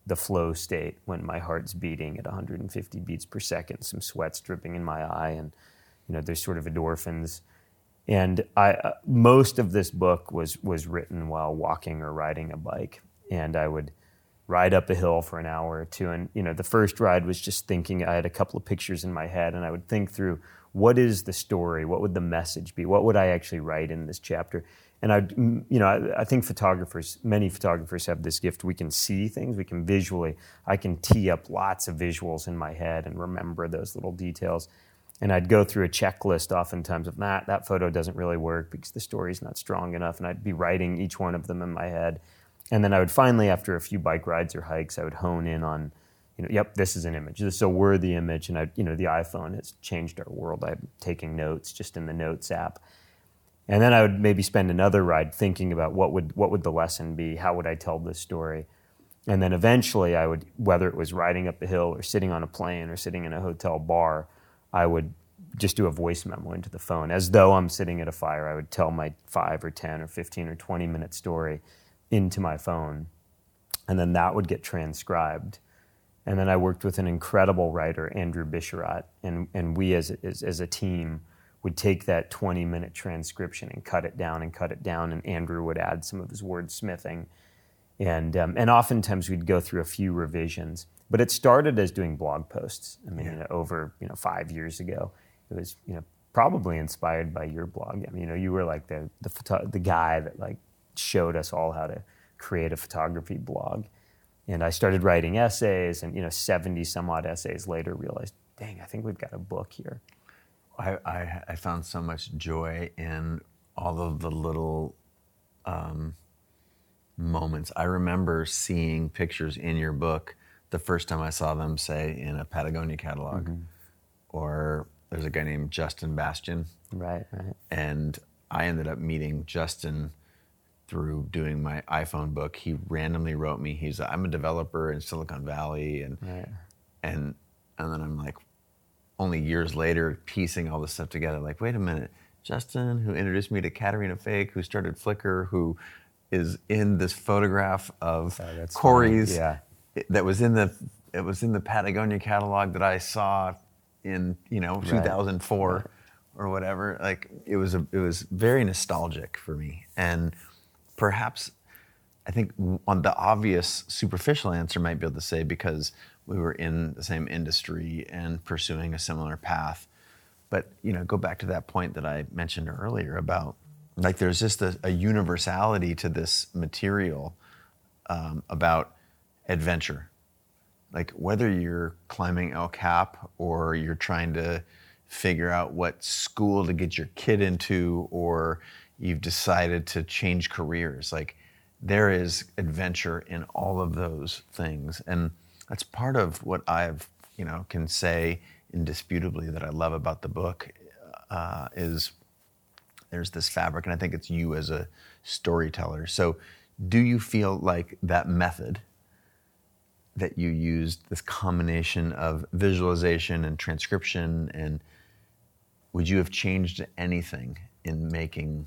the flow state when my heart's beating at 150 beats per second, some sweat's dripping in my eye, and you know, there's sort of endorphins and I, uh, most of this book was, was written while walking or riding a bike. And I would ride up a hill for an hour or two. And, you know, the first ride was just thinking, I had a couple of pictures in my head, and I would think through what is the story? What would the message be? What would I actually write in this chapter? And I, you know, I, I think photographers, many photographers have this gift. We can see things, we can visually, I can tee up lots of visuals in my head and remember those little details and I'd go through a checklist oftentimes of that that photo doesn't really work because the story's not strong enough, and I'd be writing each one of them in my head, and then I would finally, after a few bike rides or hikes, I would hone in on, you know, yep, this is an image, this is a worthy image, and I, you know, the iPhone has changed our world. I'm taking notes just in the Notes app. And then I would maybe spend another ride thinking about what would what would the lesson be? How would I tell this story? And then eventually I would, whether it was riding up a hill or sitting on a plane or sitting in a hotel bar, I would just do a voice memo into the phone as though I'm sitting at a fire. I would tell my five or 10 or 15 or 20 minute story into my phone. And then that would get transcribed. And then I worked with an incredible writer, Andrew Bisharat, and, and we as, as, as a team would take that 20 minute transcription and cut it down and cut it down. And Andrew would add some of his wordsmithing. And, um, and oftentimes we'd go through a few revisions. But it started as doing blog posts. I mean, yeah. you know, over you know five years ago, it was you know probably inspired by your blog. I mean, you know, you were like the the photo- the guy that like showed us all how to create a photography blog. And I started writing essays, and you know, seventy some odd essays later, realized, dang, I think we've got a book here. I, I, I found so much joy in all of the little um, moments. I remember seeing pictures in your book the first time I saw them, say, in a Patagonia catalog. Mm-hmm. Or there's a guy named Justin Bastian. Right, right. And I ended up meeting Justin through doing my iPhone book. He randomly wrote me. He's I'm a developer in Silicon Valley, and Right. and and then I'm like, only years later, piecing all this stuff together. Like, wait a minute, Justin, who introduced me to Caterina Fake, who started Flickr, who is in this photograph of Oh, Corey's. Yeah. That was in the it was in the Patagonia catalog that I saw in you know 2004 or whatever. Like it was a it was very nostalgic for me, and perhaps I think on the obvious superficial answer might be able to say because we were in the same industry and pursuing a similar path. But you know, go back to that point that I mentioned earlier about like there's just a, a universality to this material um, about adventure. Like whether you're climbing El Cap or you're trying to figure out what school to get your kid into or you've decided to change careers, like there is adventure in all of those things. And that's part of what I've, you know, can say indisputably that I love about the book uh, is there's this fabric, and I think it's you as a storyteller. So, do you feel like that method that you used, this combination of visualization and transcription, and would you have changed anything in making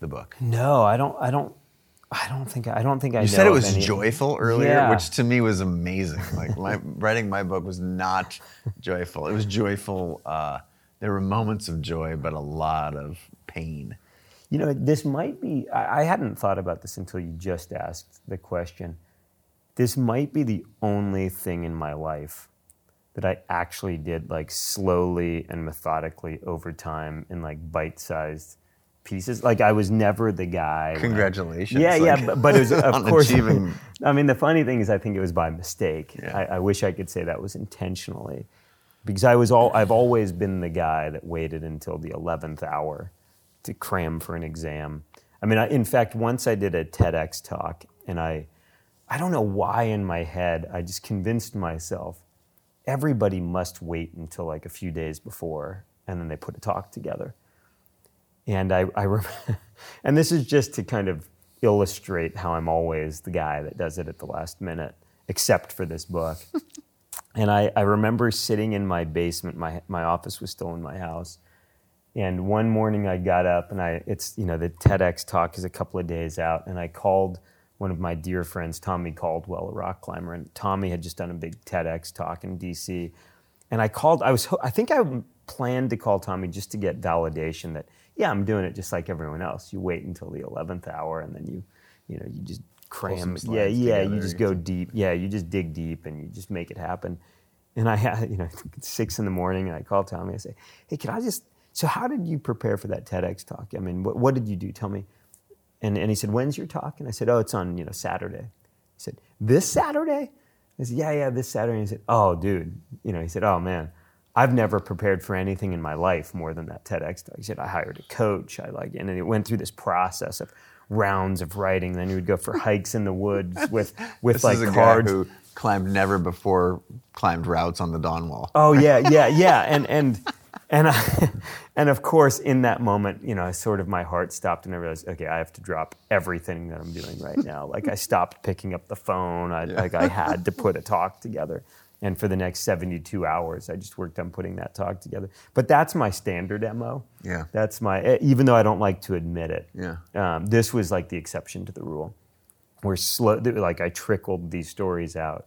the book? No, I don't. I don't. I don't think. I don't think I. You said it was any- joyful earlier, Yeah. which to me was amazing. Like my, writing my book was not joyful. It was joyful. Uh, there were moments of joy, but a lot of pain. You know, this might be. I, I hadn't thought about this until you just asked the question. This might be the only thing in my life that I actually did like slowly and methodically over time in like bite-sized pieces. Like I was never the guy. when I- Congratulations. Yeah, yeah, but, but it was of course. achieving- I mean, the funny thing is, I think it was by mistake. Yeah. I, I wish I could say that was intentionally, because I was all. I've always been the guy that waited until the eleventh hour to cram for an exam. I mean, I, in fact, once I did a TEDx talk, and I, I don't know why in my head I just convinced myself everybody must wait until like a few days before, and then they put a talk together. And I, I rem- and this is just to kind of illustrate how I'm always the guy that does it at the last minute, except for this book. and I, I remember sitting in my basement. My my office was still in my house. And one morning I got up and I it's you know the TEDx talk is a couple of days out, and I called one of my dear friends, Tommy Caldwell, a rock climber, and Tommy had just done a big TEDx talk in DC. And I called. I was. I think I planned to call Tommy just to get validation that yeah, I'm doing it just like everyone else. You wait until the eleventh hour, and then you, you know, you just cram. Yeah, yeah. You just go deep. Yeah, you just dig deep, and you just make it happen. And I had, you know, six in the morning, and I call Tommy. I say, "Hey, can I just? So, how did you prepare for that TEDx talk? I mean, what, what did you do? Tell me." And and he said, "When's your talk?" And I said, "Oh, it's on you know Saturday." He said, "This Saturday?" I said, "Yeah, yeah, this Saturday." And he said, "Oh, dude," you know, he said, "Oh man." I've never prepared for anything in my life more than that TEDx talk. He said, I hired a coach. I like, and then it went through this process of rounds of writing. Then he would go for hikes in the woods with, with This like is a cards. guy who climbed never before climbed routes on the Dawn Wall. Oh yeah, yeah, yeah, and and and I, and of course, in that moment, you know, sort of my heart stopped, and I realized, okay, I have to drop everything that I'm doing right now. Like I stopped picking up the phone. I like I had to put a talk together, and for the next 72 hours, I just worked on putting that talk together. But that's my standard mo. Yeah. that's my eh, even though I don't like to admit it. Yeah. um, this was like the exception to the rule where slow like I trickled these stories out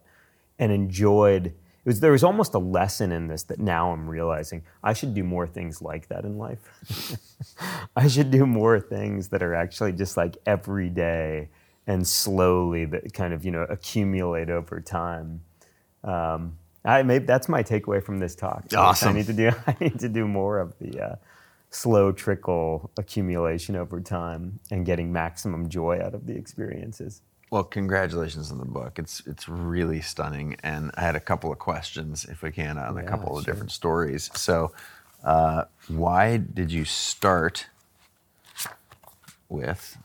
and enjoyed was there was almost a lesson in this that now I'm realizing I should do more things like that in life. I should do more things that are actually just like every day and slowly that kind of you know accumulate over time. Um, I maybe that's my takeaway from this talk. Awesome. I need to do I need to do more of the uh, slow trickle accumulation over time and getting maximum joy out of the experiences. Well, congratulations on the book. It's it's really stunning, and I had a couple of questions, if we can, on a Yeah, couple of different stories. So, uh, why did you start with?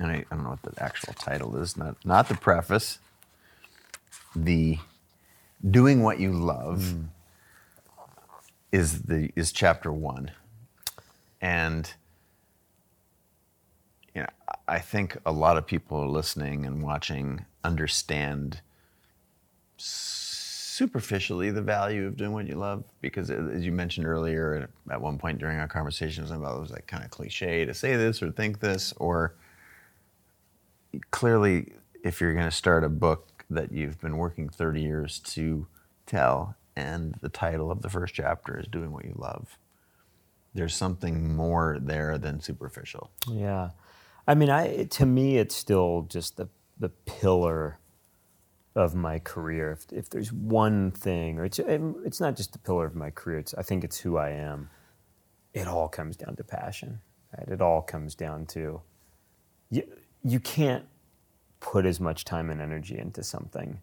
And I, I don't know what the actual title is. Not not the preface. The doing what you love Hmm. is the is chapter one, and I think a lot of people listening and watching understand superficially the value of doing what you love because uh, as you mentioned earlier at one point during our conversations about it was like kind of cliche to say this or think this or clearly if you're going to start a book that you've been working 30 years to tell and the title of the first chapter is doing what you love there's something more there than superficial Yeah. I mean, I to me, it's still just the the pillar of my career. If, if there's one thing, or it's it's not just the pillar of my career. It's I think it's who I am. It all comes down to passion, right? It all comes down to you. You can't put as much time and energy into something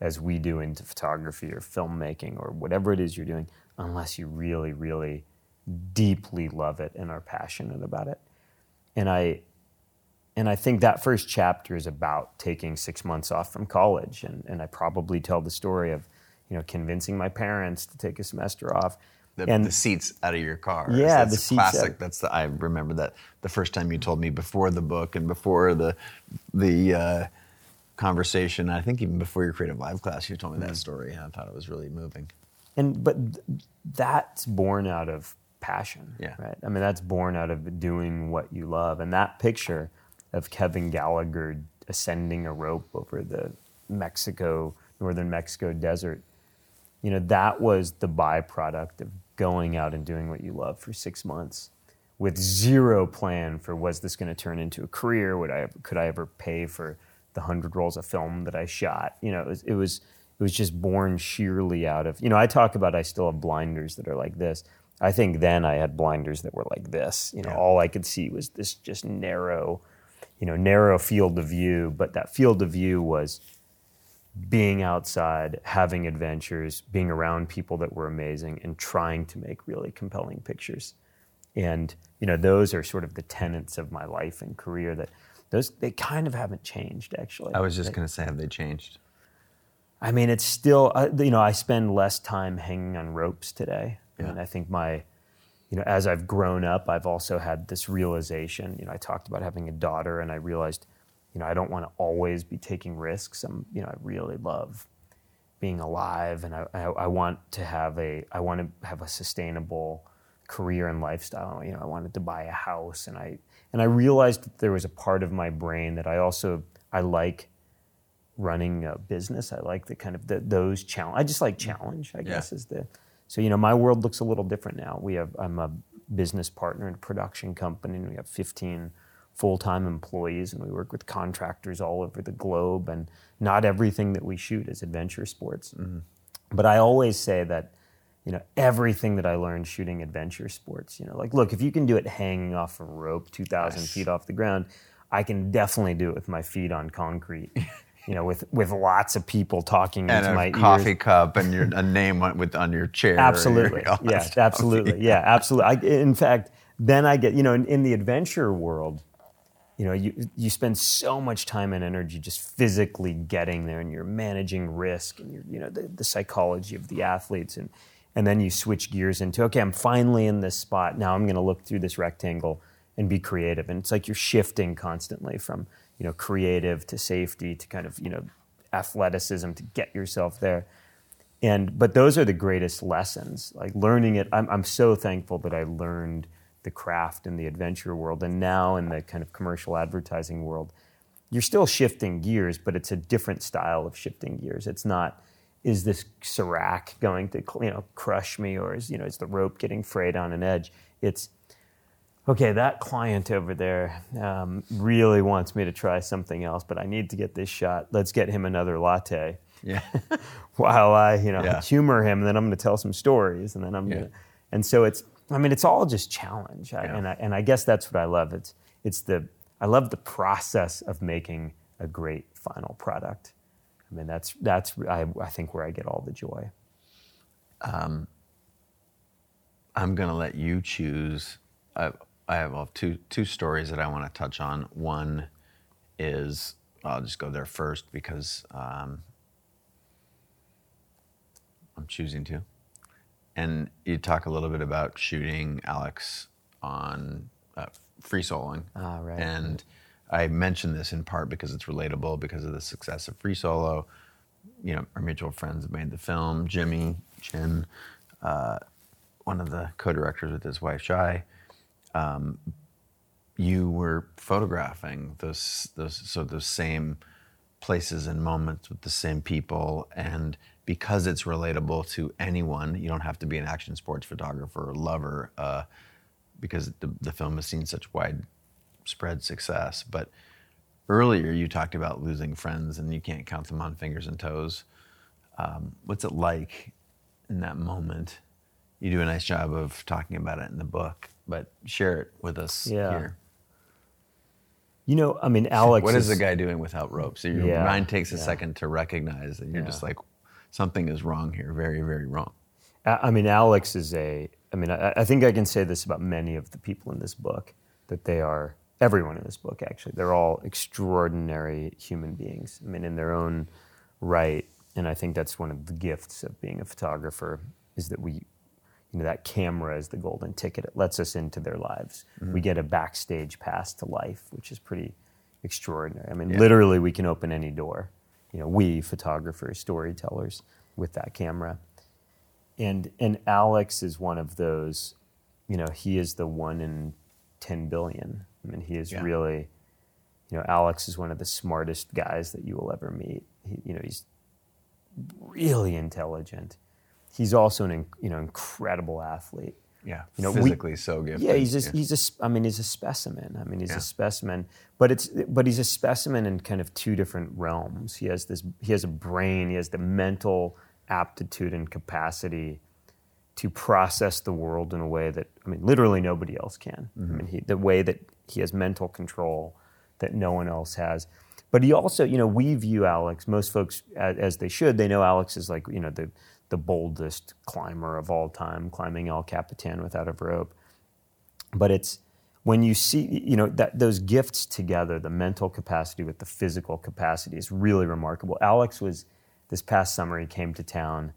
as we do into photography or filmmaking or whatever it is you're doing, unless you really, really deeply love it and are passionate about it. And I and I think that first chapter is about taking six months off from college. And, and I probably tell the story of, you know, convincing my parents to take a semester off. the, and the seats out of your car. Yeah, that's the seats classic. out- That's the I remember that the first time you told me before the book and before the the uh, conversation. I think even before your CreativeLive class, you told me Mm. that story. I thought it was really moving. and but th- that's born out of passion Yeah. right i mean that's born out of doing what you love and that picture of kevin gallagher ascending a rope over the mexico northern mexico desert you know that was the byproduct of going out and doing what you love for six months with zero plan for was this going to turn into a career? Would i could i ever pay for the 100 rolls of film that i shot? You know it was, it was it was just born sheerly out of you know i talk about i still have blinders that are like this. I think then i had blinders that were like this. You know Yeah. all i could see was this just narrow you know narrow field of view but that field of view was being outside, having adventures, being around people that were amazing, and trying to make really compelling pictures. And you know, those are sort of the tenets of my life and career. That those they kind of haven't changed actually. I was just going to say, have they changed? I mean, it's still, uh, you know, I spend less time hanging on ropes today. Yeah. And I think my, you know, as I've grown up, I've also had this realization. You know, I talked about having a daughter, and I realized, you know, I don't want to always be taking risks. I'm, you know, I really love being alive, and I, I, I want to have a, I want to have a sustainable career and lifestyle. You know, I wanted to buy a house, and I, and I realized that there was a part of my brain that I also, I like running a business. I like the kind of the, those challenge. I just like mm-hmm. challenge. I guess is the. So you know, my world looks a little different now. We have I'm a business partner in a production company, and we have 15 full-time employees, and we work with contractors all over the globe. And not everything that we shoot is adventure sports. Mm-hmm. But I always say that. You know everything that I learned shooting adventure sports. You know, like look, if you can do it hanging off a rope, two thousand feet off the ground, I can definitely do it with my feet on concrete. you know, with with lots of people talking And into my coffee ears. cup and your a name with on your chair. your- Absolutely, that yeah, stuff. absolutely, yeah, absolutely. I, in fact, then I get you know in, in the adventure world, you know, you you spend so much time and energy just physically getting there, and you're managing risk, and you're you know the, the psychology of the athletes, and and then you switch gears into okay, I'm finally in this spot. Now I'm going to look through this rectangle and be creative, and it's like you're shifting constantly from you know creative to safety to kind of you know athleticism to get yourself there. And but those are the greatest lessons. Like learning it I'm, I'm so thankful that i learned the craft in the adventure world and now in the kind of commercial advertising world you're still shifting gears but it's a different style of shifting gears. It's not is this serac going to you know crush me or is you know is the rope getting frayed on an edge? It's okay, that client over there um, really wants me to try something else, but I need to get this shot. Let's get him another latte Yeah. while I, you know, Yeah. humor him. And then I'm going to tell some stories, and then I'm Yeah. going to. And so it's I mean, it's all just challenge, I, Yeah. and I, and I guess that's what I love. It's it's the I love the process of making a great final product. I mean, that's that's I, I think where I get all the joy. I'm going to let you choose. I, I have well, two two stories that I want to touch on. One is I'll just go there first because um, I'm choosing to. And you talk a little bit about shooting Alex on uh, free soloing. Ah, right. And I mention this in part because it's relatable because of the success of free solo. You know, our mutual friends have made the film. Jimmy Chin, uh, one of the co-directors with his wife Chai, um, you were photographing those those so those same places and moments with the same people. And because it's relatable to anyone you don't have to be an action sports photographer or lover uh, because the, the film has seen such widespread success. But earlier you talked about losing friends and you can't count them on fingers and toes. Um, what's it like in that moment? You do a nice job of talking about it in the book but share it with us Yeah. here You know, I mean, Alex. what is the guy doing without ropes? So your Yeah, mind takes a yeah. second to recognize that you're Yeah. just like, something is wrong here, very, very wrong. I I mean, Alex is a. I mean, I, I think I can say this about many of the people in this book that they are everyone in this book. Actually, they're all extraordinary human beings. I mean, in their own right, and I think that's one of the gifts of being a photographer is that we, you know, that camera is the golden ticket. It lets us into their lives. Mm-hmm. We get a backstage pass to life, which is pretty extraordinary. I mean, Yeah. literally, we can open any door. You know, we photographers, storytellers, with that camera and and Alex is one of those. You know, he is the one in ten billion. I mean, he is Yeah. really. You know, Alex is one of the smartest guys that you will ever meet. He, you know, he's really intelligent. He's also an you know incredible athlete. Yeah, You know, we- physically so gifted. Yeah, he's just he's a I mean he's a specimen. I mean he's Yeah. a specimen, but it's but he's a specimen in kind of two different realms. He has this he has a brain, he has the mental aptitude and capacity to process the world in a way that I mean literally nobody else can. I mm-hmm. mean he, the way that he has mental control that no one else has. But he also, you know, we view Alex. Most folks, as, as they should, they know Alex is like, you know, the the boldest climber of all time, climbing El Capitan without a rope. But it's when you see you know that those gifts together the mental capacity with the physical capacity is really remarkable. Alex was this past summer he came to town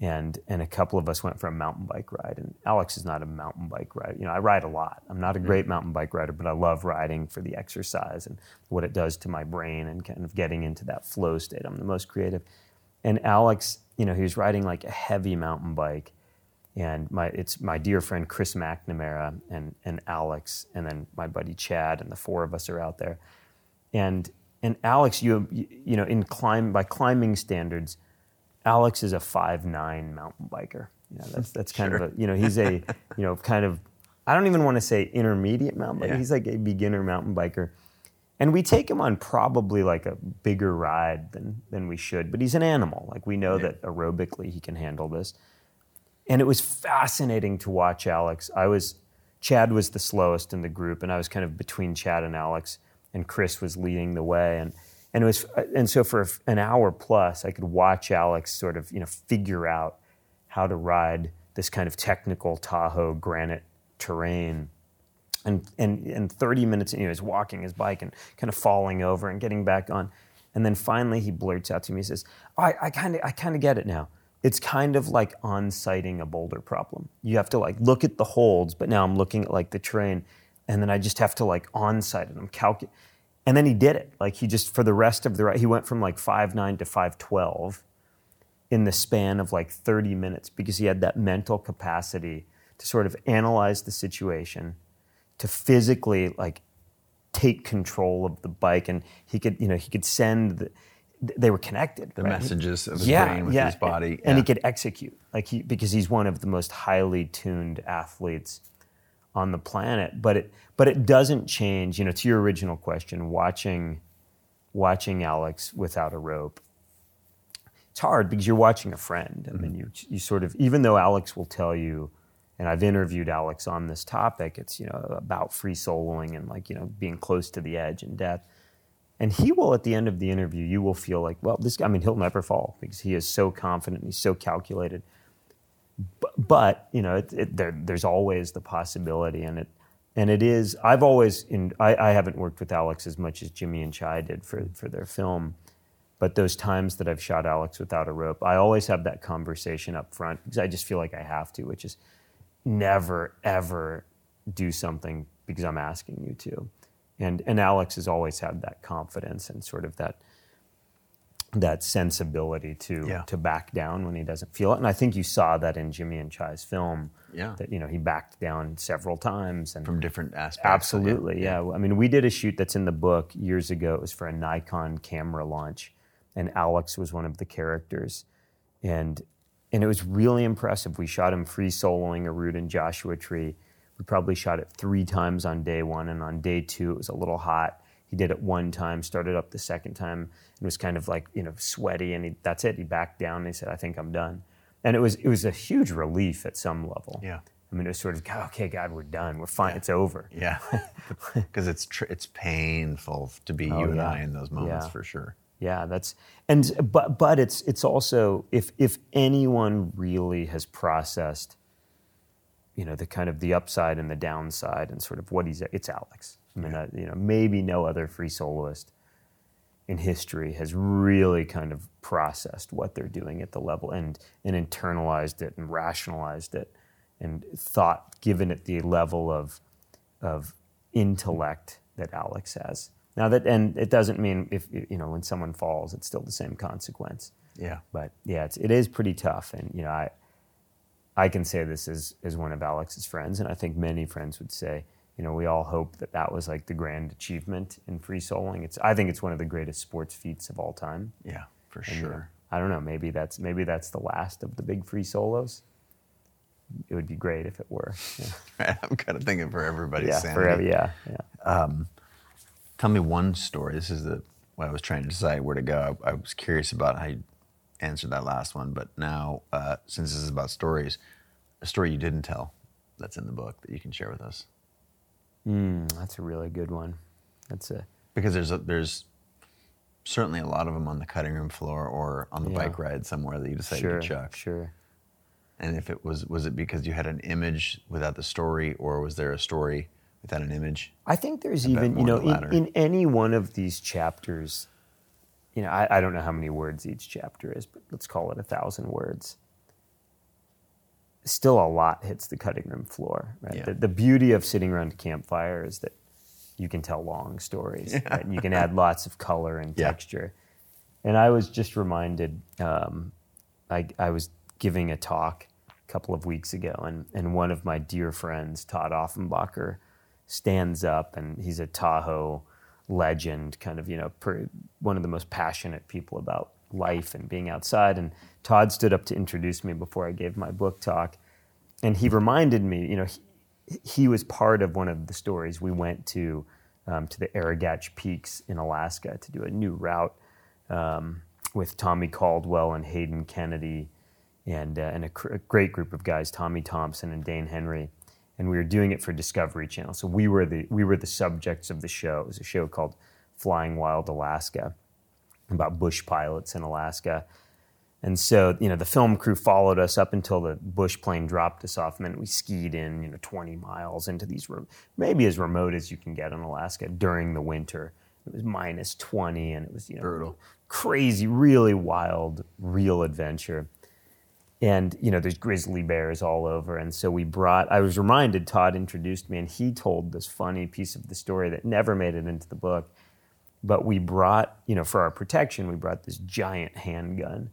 and and a couple of us went for a mountain bike ride. And alex is not a mountain bike rider. You know i ride a lot. I'm not a great mm-hmm. mountain bike rider but i love riding for the exercise and what it does to my brain and kind of getting into that flow state. I'm the most creative. And alex you know he was riding like a heavy mountain bike and my it's my dear friend Chris McNamara and and Alex and then my buddy Chad and the four of us are out there, and and Alex you you, know in climb by climbing standards, Alex is a five nine mountain biker. You know, that's that's kind of a you know he's a you know kind of I don't even want to say intermediate mountain biker. Yeah. He's like a beginner mountain biker. And we take him on probably like a bigger ride than, than we should, but he's an animal. Like we know that aerobically he can handle this and it was fascinating to watch Alex. I was Chad was the slowest in the group, and I was kind of between Chad and Alex, and Chris was leading the way, and and it was and so for an hour plus, I could watch Alex sort of you know figure out how to ride this kind of technical Tahoe granite terrain. And, and, and 30 minutes, you know, he's walking his bike and kind of falling over and getting back on. And then finally he blurts out to me, he says, I, I kind of I kind of get it now. It's kind of like on-sighting a boulder problem. You have to like look at the holds, but now I'm looking at like the terrain, and then I just have to like on-sight it. I'm. And then he did it. Like he just for the rest of the ride, he went from like five nine to five twelve in the span of like 30 minutes because he had that mental capacity to sort of analyze the situation, to physically like take control of the bike, and he could you know he could send the, they were connected. The right? messages of his brain with his body. and, and he could execute like he because he's one of the most highly tuned athletes on the planet. But it but it doesn't change. You know, to your original question, watching watching Alex without a rope. It's hard because you're watching a friend. I mean, mm-hmm. you you sort of even though Alex will tell you and I've interviewed Alex on this topic. It's you know about free soloing and like you know being close to the edge and death. And he will, at the end of the interview, you will feel like, well, this guy, I mean, he'll never fall because he is so confident, and he's so calculated. But, but you know, it, it, there, there's always the possibility, and it, and it is. I've always, in, I, I haven't worked with Alex as much as Jimmy and Chai did for for their film, but those times that I've shot Alex without a rope, I always have that conversation up front because I just feel like I have to, which is never ever do something because I'm asking you to and and Alex has always had that confidence and sort of that that sensibility to Yeah. to back down when he doesn't feel it. And I think you saw that in Jimmy and Chai's film. Yeah. That you know he backed down several times and From different aspects. Absolutely, yeah. I mean, we did a shoot that's in the book years ago. It was for a Nikon camera launch, and Alex was one of the characters, and and it was really impressive. We shot him free soloing a route in Joshua Tree. We probably shot it three times on day one, and on day two it was a little hot. He did it one time, started up the second time, and was kind of like you know sweaty, and he, that's it. He backed down. and He said, "I think I'm done," and it was it was a huge relief at some level. Yeah. I mean, it was sort of, okay, God, we're done. We're fine. It's over. Yeah, because it's tr- it's painful to be oh, you and Oh, yeah. I in those moments Yeah. for sure. Yeah, that's and but but it's it's also if if anyone really has processed, you know, the kind of the upside and the downside and sort of what he's it's Alex. I mean, uh, you know, maybe no other free soloist in history has really kind of processed what they're doing at the level and and internalized it and rationalized it and thought given it the level of of intellect that Alex has. Now that and it doesn't mean if you know when someone falls it's still the same consequence. Yeah, But yeah, it's, it is pretty tough and you know I I can say this as as one of Alex's friends and I think many friends would say you know we all hope that that was like the grand achievement in free soloing. It's I think it's one of the greatest sports feats of all time. yeah, for And, you know, sure. I don't know. Maybe that's maybe that's the last of the big free solos. It would be great if it were. Yeah, I'm kind of thinking for everybody's yeah sanity. forever. Yeah, yeah. Um, Tell me one story. This is the what I was trying to decide where to go. I, I was curious about how you answered that last one, but now uh, since this is about stories, a story you didn't tell that's in the book that you can share with us. Mm, that's a really good one. That's a Because there's a, there's certainly a lot of them on the cutting room floor or on the Yeah. bike ride somewhere that you decided sure, to chuck. sure. And if it was was it because you had an image without the story, or was there a story without an image? I think there's even, you know, in, in any one of these chapters, you know, I, I don't know how many words each chapter is, but let's call it a thousand words. Still, a lot hits the cutting room floor. Right? Yeah. The, the beauty of sitting around a campfire is that you can tell long stories. Right? And you can add lots of color and Yeah. texture. And I was just reminded, um, I, I was giving a talk a couple of weeks ago, and, and one of my dear friends, Todd Offenbacher, stands up, and he's a Tahoe legend, kind of, you know, per, one of the most passionate people about life and being outside. And Todd stood up to introduce me before I gave my book talk. And he reminded me, you know, he, he was part of one of the stories. We went to um, to the Arrigetch Peaks in Alaska to do a new route um, with Tommy Caldwell and Hayden Kennedy and, uh, and a, cr- a great group of guys, Tommy Thompson and Dane Henry. And we were doing it for Discovery Channel. So we were the, we were the subjects of the show. It was a show called Flying Wild Alaska about bush pilots in Alaska. And so, you know, the film crew followed us up until the bush plane dropped us off, and then we skied in, you know, 20 miles into these, re- maybe as remote as you can get in Alaska during the winter. It was minus 20, and it was, you know, Brutal. crazy, really wild, real adventure. And, you know, there's grizzly bears all over. And so we brought, I was reminded, Todd introduced me, and he told this funny piece of the story that never made it into the book. But we brought, you know, for our protection, we brought this giant handgun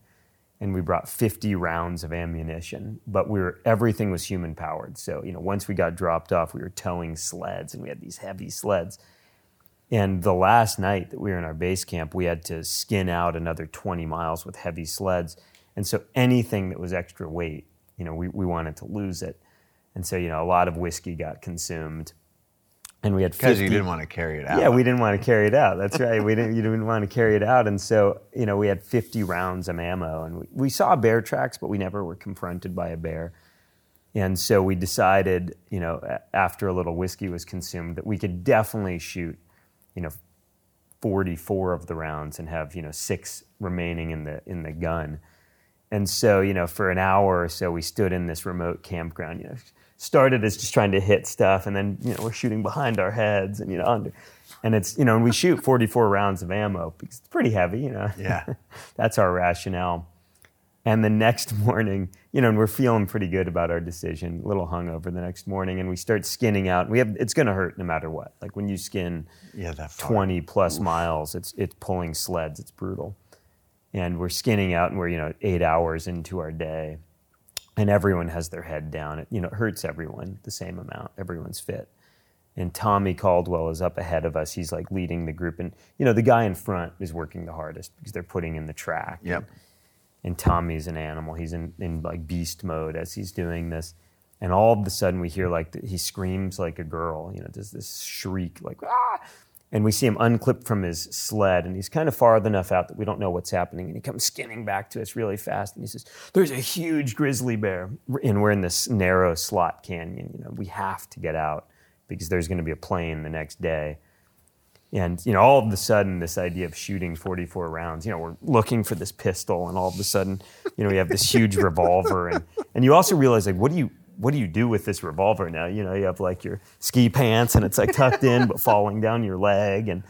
and we brought 50 rounds of ammunition but we were everything was human powered so you know once we got dropped off we were towing sleds and we had these heavy sleds and the last night that we were in our base camp we had to skin out another 20 miles with heavy sleds and so anything that was extra weight you know we, we wanted to lose it and so you know a lot of whiskey got consumed and we had 50, Because you didn't want to carry it out. yeah, we didn't want to carry it out. That's right. We didn't. You didn't want to carry it out, and so you know we had 50 rounds of ammo, and we, we saw bear tracks, but we never were confronted by a bear. And so we decided, you know, after a little whiskey was consumed, that we could definitely shoot, you know, 44 of the rounds and have, you know, six remaining in the in the gun. And so, you know, for an hour or so, we stood in this remote campground. You know, started as just trying to hit stuff, and then you know we're shooting behind our heads, and you know, under, and it's you know, and we shoot 44 rounds of ammo because it's pretty heavy. You know, Yeah. that's our rationale. And the next morning, you know, and we're feeling pretty good about our decision. A little hungover the next morning, and we start skinning out. We have it's going to hurt no matter what. Like when you skin Yeah, that far. 20 plus miles, it's it's pulling sleds. It's brutal. And we're skinning out, and we're you know eight hours into our day, and everyone has their head down. It you know it hurts everyone the same amount. Everyone's fit. And Tommy Caldwell is up ahead of us. He's like leading the group, and you know the guy in front is working the hardest because they're putting in the track Yep. and Tommy's an animal. He's in, in like beast mode as he's doing this. And all of a sudden we hear like th- he screams like a girl, you know, does this shriek like ah, and we see him unclip from his sled, and he's kind of far enough out that we don't know what's happening. And he comes skinning back to us really fast, and he says, "There's a huge grizzly bear, and we're in this narrow slot canyon. You know, we have to get out because there's going to be a plane the next day." And you know, all of a sudden, this idea of shooting 44 rounds, you know, we're looking for this pistol, and all of a sudden, you know, we have this huge revolver, and and you also realize like, what do you what do you do with this revolver now? You know, you have like your ski pants, and it's like tucked in but falling down your leg, and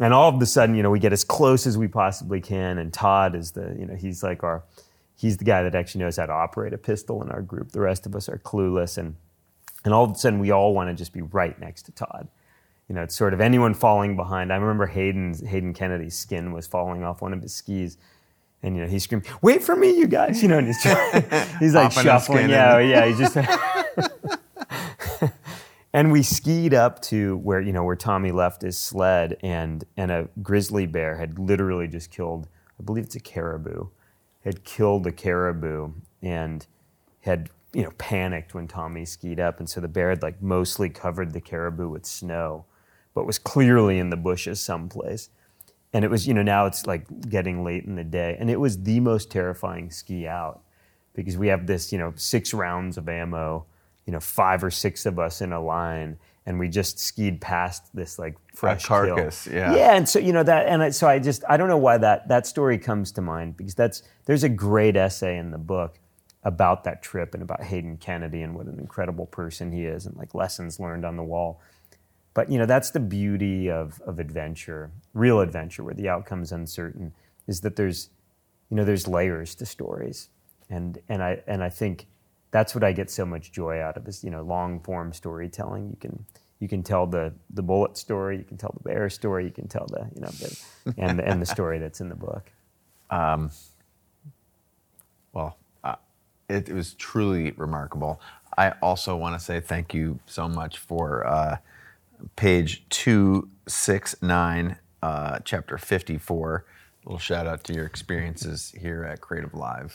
and all of a sudden, you know, we get as close as we possibly can, and Todd is the you know he's like our he's the guy that actually knows how to operate a pistol in our group. The rest of us are clueless, and and all of a sudden, we all want to just be right next to Todd you know, it's sort of anyone falling behind. I remember Hayden's Hayden Kennedy's skin was falling off one of his skis. And you know, he screamed, "Wait for me, you guys!" You know, and he's he's like shuffling. Yeah, yeah. He's just. and we skied up to where you know where Tommy left his sled, and and a grizzly bear had literally just killed. I believe it's a caribou, had killed a caribou, and had you know panicked when Tommy skied up, and so the bear had like mostly covered the caribou with snow, but was clearly in the bushes someplace. And it was you know now it's like getting late in the day, and it was the most terrifying ski out because we have this you know six rounds of ammo, you know five or six of us in a line, and we just skied past this like fresh kill. carcass, yeah. yeah, and so you know that, and I, so I just I don't know why that that story comes to mind because that's there's a great essay in the book about that trip and about Hayden Kennedy and what an incredible person he is and like lessons learned on the wall. But you know that's the beauty of of adventure, real adventure, where the outcome is uncertain, is that there's you know there's layers to stories, and and I and I think that's what I get so much joy out of is you know long form storytelling. You can you can tell the the bullet story, you can tell the bear story, you can tell the you know the, and the, and the story that's in the book. Well, uh, it, it was truly remarkable. I also want to say thank you so much for uh, page 269, uh, chapter 54. A little shout out to your experiences here at CreativeLive.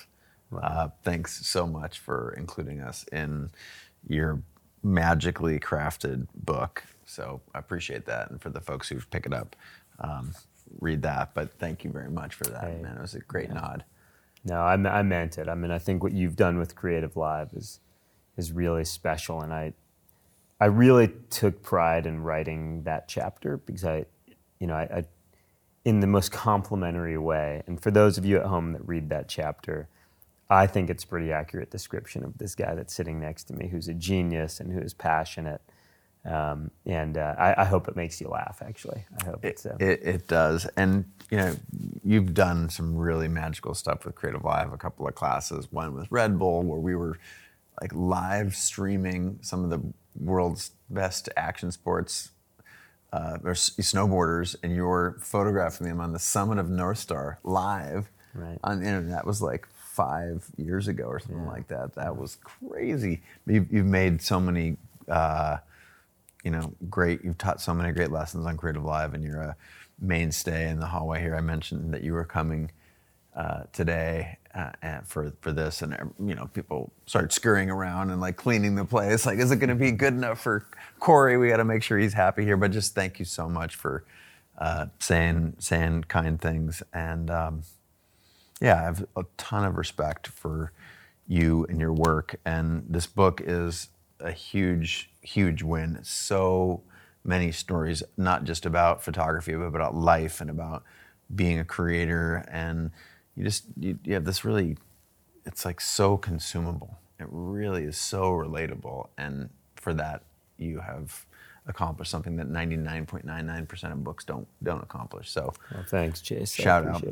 Uh, thanks so much for including us in your magically crafted book. So I appreciate that. And for the folks who pick it up, um, read that. But thank you very much for that, Hey. man. It was a great nod. No, I, I meant it. I mean, I think what you've done with CreativeLive is is really special, and I I really took pride in writing that chapter because I, you know, I, I in the most complimentary way. And for those of you at home that read that chapter, I think it's a pretty accurate description of this guy that's sitting next to me, who's a genius and who is passionate. Um, and uh, I, I hope it makes you laugh. Actually, I hope It. Uh, it, it does. And, you know, you've done some really magical stuff with CreativeLive, a couple of classes, one with Red Bull, where we were like live streaming some of the world's best action sports uh, or s- snowboarders, and you're photographing them on the summit of Northstar live Right. on the internet. That was like five years ago or something like that. That was crazy. You've, you've made so many, uh, you know, great. You've taught so many great lessons on CreativeLive, and you're a mainstay in the hallway here. I mentioned that you were coming uh, today uh, and for for this, and uh, you know, people start scurrying around and like cleaning the place. Like, is it going to be good enough for Corey? We got to make sure he's happy here. But just thank you so much for uh, saying saying kind things and. Um, yeah, I have a ton of respect for you and your work. And this book is a huge, huge win. So many stories, not just about photography, but about life and about being a creator. And you just you, you have this really, it's like so consumable. It really is so relatable. And for that, you have accomplished something that 99.99% of books don't don't accomplish. So, well, thanks, Chase. Shout out.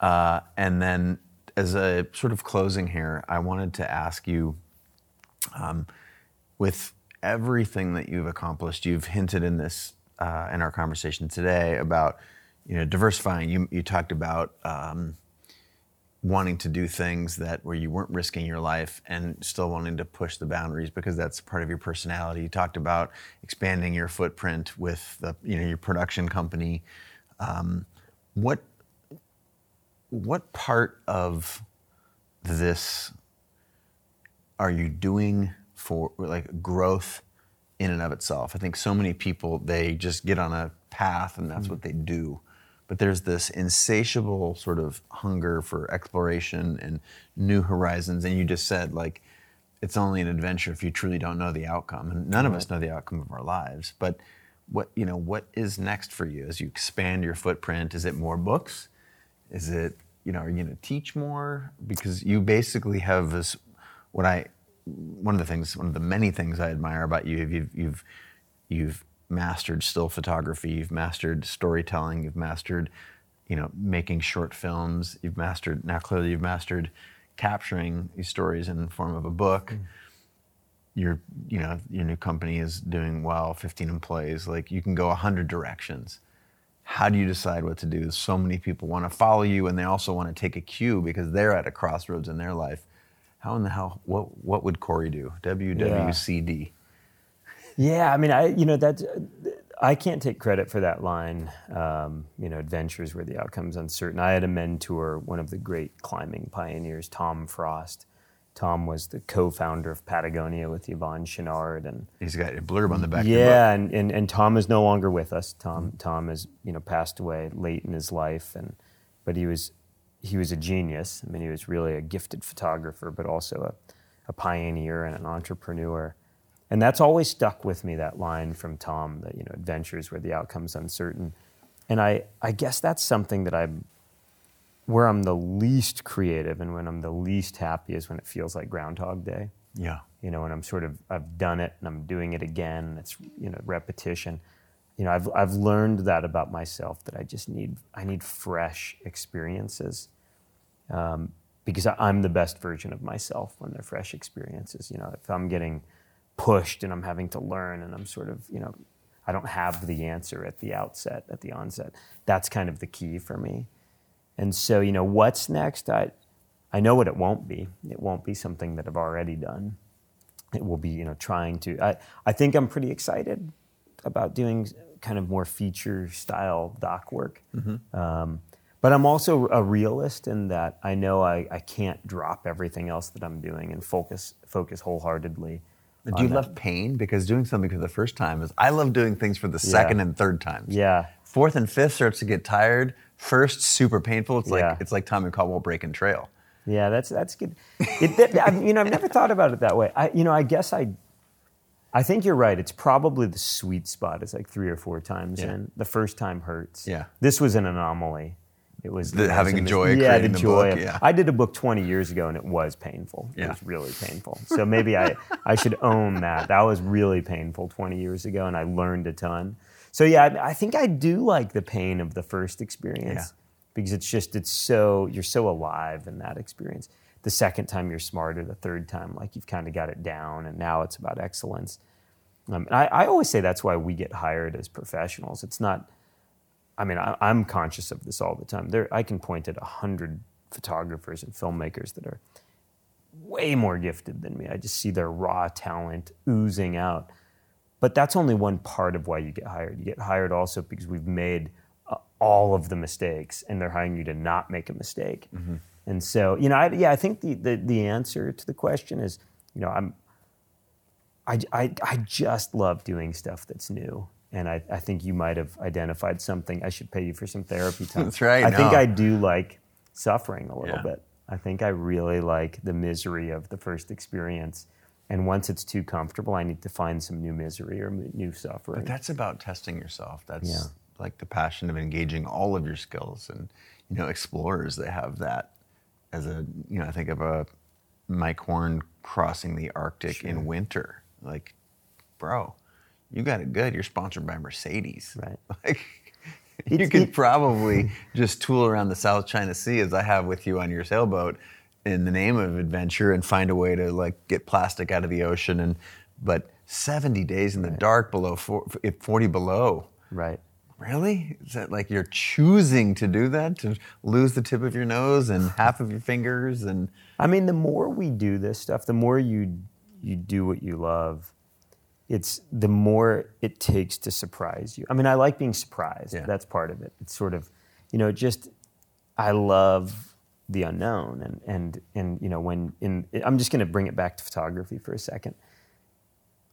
Uh, and then, as a sort of closing here, I wanted to ask you, um, with everything that you've accomplished, you've hinted in this uh, in our conversation today about you know diversifying. You you talked about. Um, wanting to do things that where you weren't risking your life and still wanting to push the boundaries because that's part of your personality. You talked about expanding your footprint with the you know your production company. Um, what what part of this are you doing for like growth in and of itself? I think so many people they just get on a path and that's mm-hmm. what they do but there's this insatiable sort of hunger for exploration and new horizons. And you just said, like, it's only an adventure if you truly don't know the outcome. And none right. of us know the outcome of our lives. But what you know, what is next for you as you expand your footprint? Is it more books? Is it you know, are you going to teach more? Because you basically have this. What I one of the things, one of the many things I admire about you, you've you've you've mastered still photography, you've mastered storytelling, you've mastered, you know, making short films, you've mastered now clearly you've mastered capturing these stories in the form of a book. Mm. Your you know, your new company is doing well, 15 employees, like you can go a hundred directions. How do you decide what to do? So many people want to follow you and they also want to take a cue because they're at a crossroads in their life. How in the hell what what would Corey do? WWCD. Yeah. Yeah, I mean, I you know that I can't take credit for that line. Um, you know, adventures where the outcome's uncertain. I had a mentor, one of the great climbing pioneers, Tom Frost. Tom was the co-founder of Patagonia with Yvon Chouinard, and he's got a blurb on the back. Yeah, and, and and Tom is no longer with us. Tom mm-hmm. Tom has you know passed away late in his life, and but he was he was a genius. I mean, he was really a gifted photographer, but also a, a pioneer and an entrepreneur. And that's always stuck with me, that line from Tom, that, you know, adventures where the outcome's uncertain. And I, I guess that's something that I'm, where I'm the least creative and when I'm the least happy is when it feels like Groundhog Day. Yeah. You know, when I'm sort of, I've done it and I'm doing it again and it's, you know, repetition. You know, I've, I've learned that about myself that I just need, I need fresh experiences. Um, because I'm the best version of myself when they're fresh experiences. You know, if I'm getting, pushed and I'm having to learn and I'm sort of, you know, I don't have the answer at the outset, at the onset. That's kind of the key for me. And so, you know, what's next? I, I know what it won't be. It won't be something that I've already done. It will be, you know, trying to. I, I think I'm pretty excited about doing kind of more feature style doc work. Mm-hmm. Um, but I'm also a realist in that I know I, I can't drop everything else that I'm doing and focus focus wholeheartedly do you that. love pain? Because doing something for the first time is, I love doing things for the second yeah. and third times. Yeah. Fourth and fifth starts to get tired. First, super painful. It's like, yeah. it's like Tommy Caldwell breaking trail. Yeah, that's, that's good. It, that, I, you know, I've never thought about it that way. I, you know, I guess I, I think you're right. It's probably the sweet spot. It's like three or four times yeah. in. The first time hurts. Yeah. This was an anomaly. It was the, having joy. Yeah, the, joy. Book, yeah. I did a book 20 years ago, and it was painful. It yeah. was really painful. So maybe I I should own that. That was really painful 20 years ago, and I learned a ton. So yeah, I, I think I do like the pain of the first experience yeah. because it's just it's so you're so alive in that experience. The second time you're smarter. The third time, like you've kind of got it down, and now it's about excellence. Um, I, I always say that's why we get hired as professionals. It's not I mean, I, am conscious of this all the time. There, I can point at a hundred photographers and filmmakers that are way more gifted than me. I just see their raw talent oozing out. But that's only one part of why you get hired. You get hired also because we've made uh, all of the mistakes, and they're hiring you to not make a mistake. Mm-hmm. And so, you know, I, yeah, I think the, the, the answer to the question is, you know, I'm I, I, I just love doing stuff that's new and I, I, think you might have identified something. I should pay you for some therapy time. That's right. I no. think I do like suffering a little yeah. bit. I think I really like the misery of the first experience. And once it's too comfortable, I need to find some new misery or new suffering. But that's about testing yourself. That's Yeah. like the passion of engaging all of your skills. And, you know, explorers, they have that as a, you know, I think of a Mike Horn crossing the Arctic in winter. Like, bro, you got it good. You're sponsored by Mercedes. Right. Like, you It's- could it- probably just tool around the South China Sea as I have with you on your sailboat in the name of adventure and find a way to like get plastic out of the ocean and but 70 days in the dark below four, 40 below right. really is that like you're choosing to do that to lose the tip of your nose and half of your fingers and I mean, the more we do this stuff, the more you you do what you love, it's the more it takes to surprise you. I mean, I like being surprised. Yeah. That's part of it. It's sort of, you know, just I love the unknown and and and you know when in I'm just going to bring it back to photography for a second.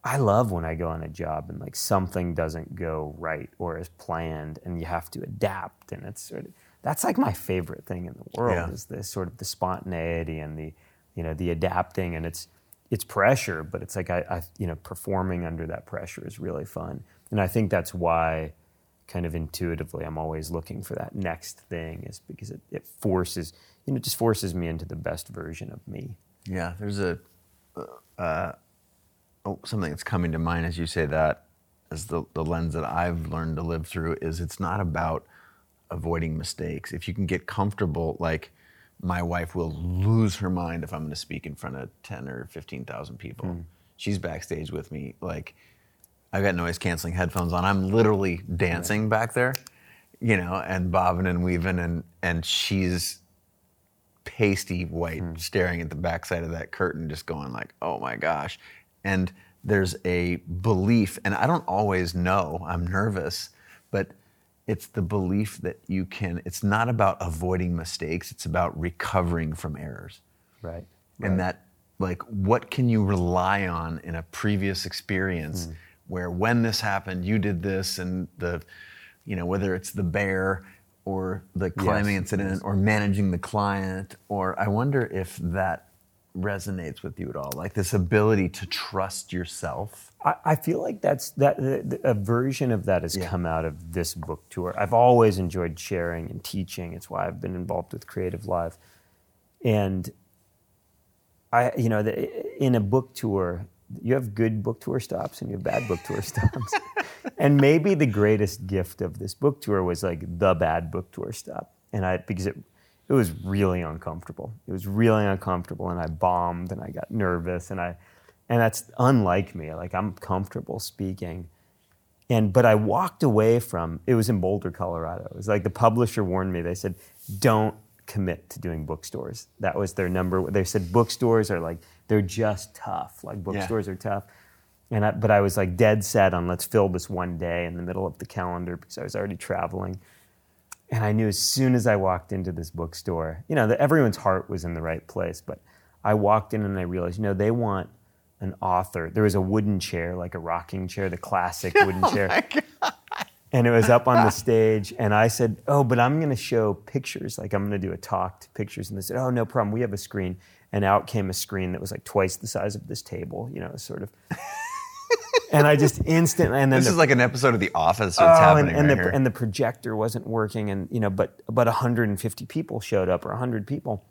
I love when I go on a job and like something doesn't go right or as planned and you have to adapt and it's sort of that's like my favorite thing in the world Yeah. is the sort of the spontaneity and the you know the adapting and it's it's pressure but it's like I, I you know performing under that pressure is really fun. And I think that's why kind of intuitively I'm always looking for that next thing is because it, it forces you know it just forces me into the best version of me. Yeah there's a uh, oh, something that's coming to mind as you say that as the, the lens that i've learned to live through is it's not about avoiding mistakes. If you can get comfortable like my wife will lose her mind if i'm going to speak in front of 10 or 15000 people hmm. she's backstage with me like I've got noise canceling headphones on. I'm literally dancing back there, you know, and bobbing and weaving, and and she's pasty white, hmm. staring at the backside of that curtain, just going like, "Oh my gosh!" And there's a belief, and I don't always know. I'm nervous, but it's the belief that you can. It's not about avoiding mistakes. It's about recovering from errors right and that like what can you rely on in a previous experience hmm. where when this happened you did this and the you know whether it's the bear or the climbing Yes, incident or managing the client or i wonder if that resonates with you at all like this ability to trust yourself I, I feel like that's that a version of that has Yeah. come out of this book tour. I've always enjoyed sharing and teaching. It's why I've been involved with CreativeLive, and I, you know, the, in a book tour, you have good book tour stops and you have bad book tour stops. and maybe the greatest gift of this book tour was like the bad book tour stop, and I because it it was really uncomfortable. It was really uncomfortable, and I bombed, and I got nervous, and I, and that's unlike me. Like I'm comfortable speaking, and but I walked away from. It was in Boulder, Colorado. It was like the publisher warned me. They said, "Don't commit to doing bookstores." That was their number. They said bookstores are like they're just tough. Like bookstores are tough. And I, but I was like dead set on let's fill this one day in the middle of the calendar because I was already traveling. And I knew as soon as I walked into this bookstore, you know, that everyone's heart was in the right place. But I walked in and I realized, you know, they want an author. There was a wooden chair, like a rocking chair, the classic oh wooden chair. And it was up on the stage. And I said, Oh, but I'm going to show pictures. Like, I'm going to do a talk to pictures. And they said, Oh, no problem. We have a screen. And out came a screen that was like twice the size of this table, you know, sort of. and I just instantly, and then this the is like an episode of the office that's Oh, and, happening and right the here and the projector wasn't working, and you know, but but 150 people showed up, or 100 people,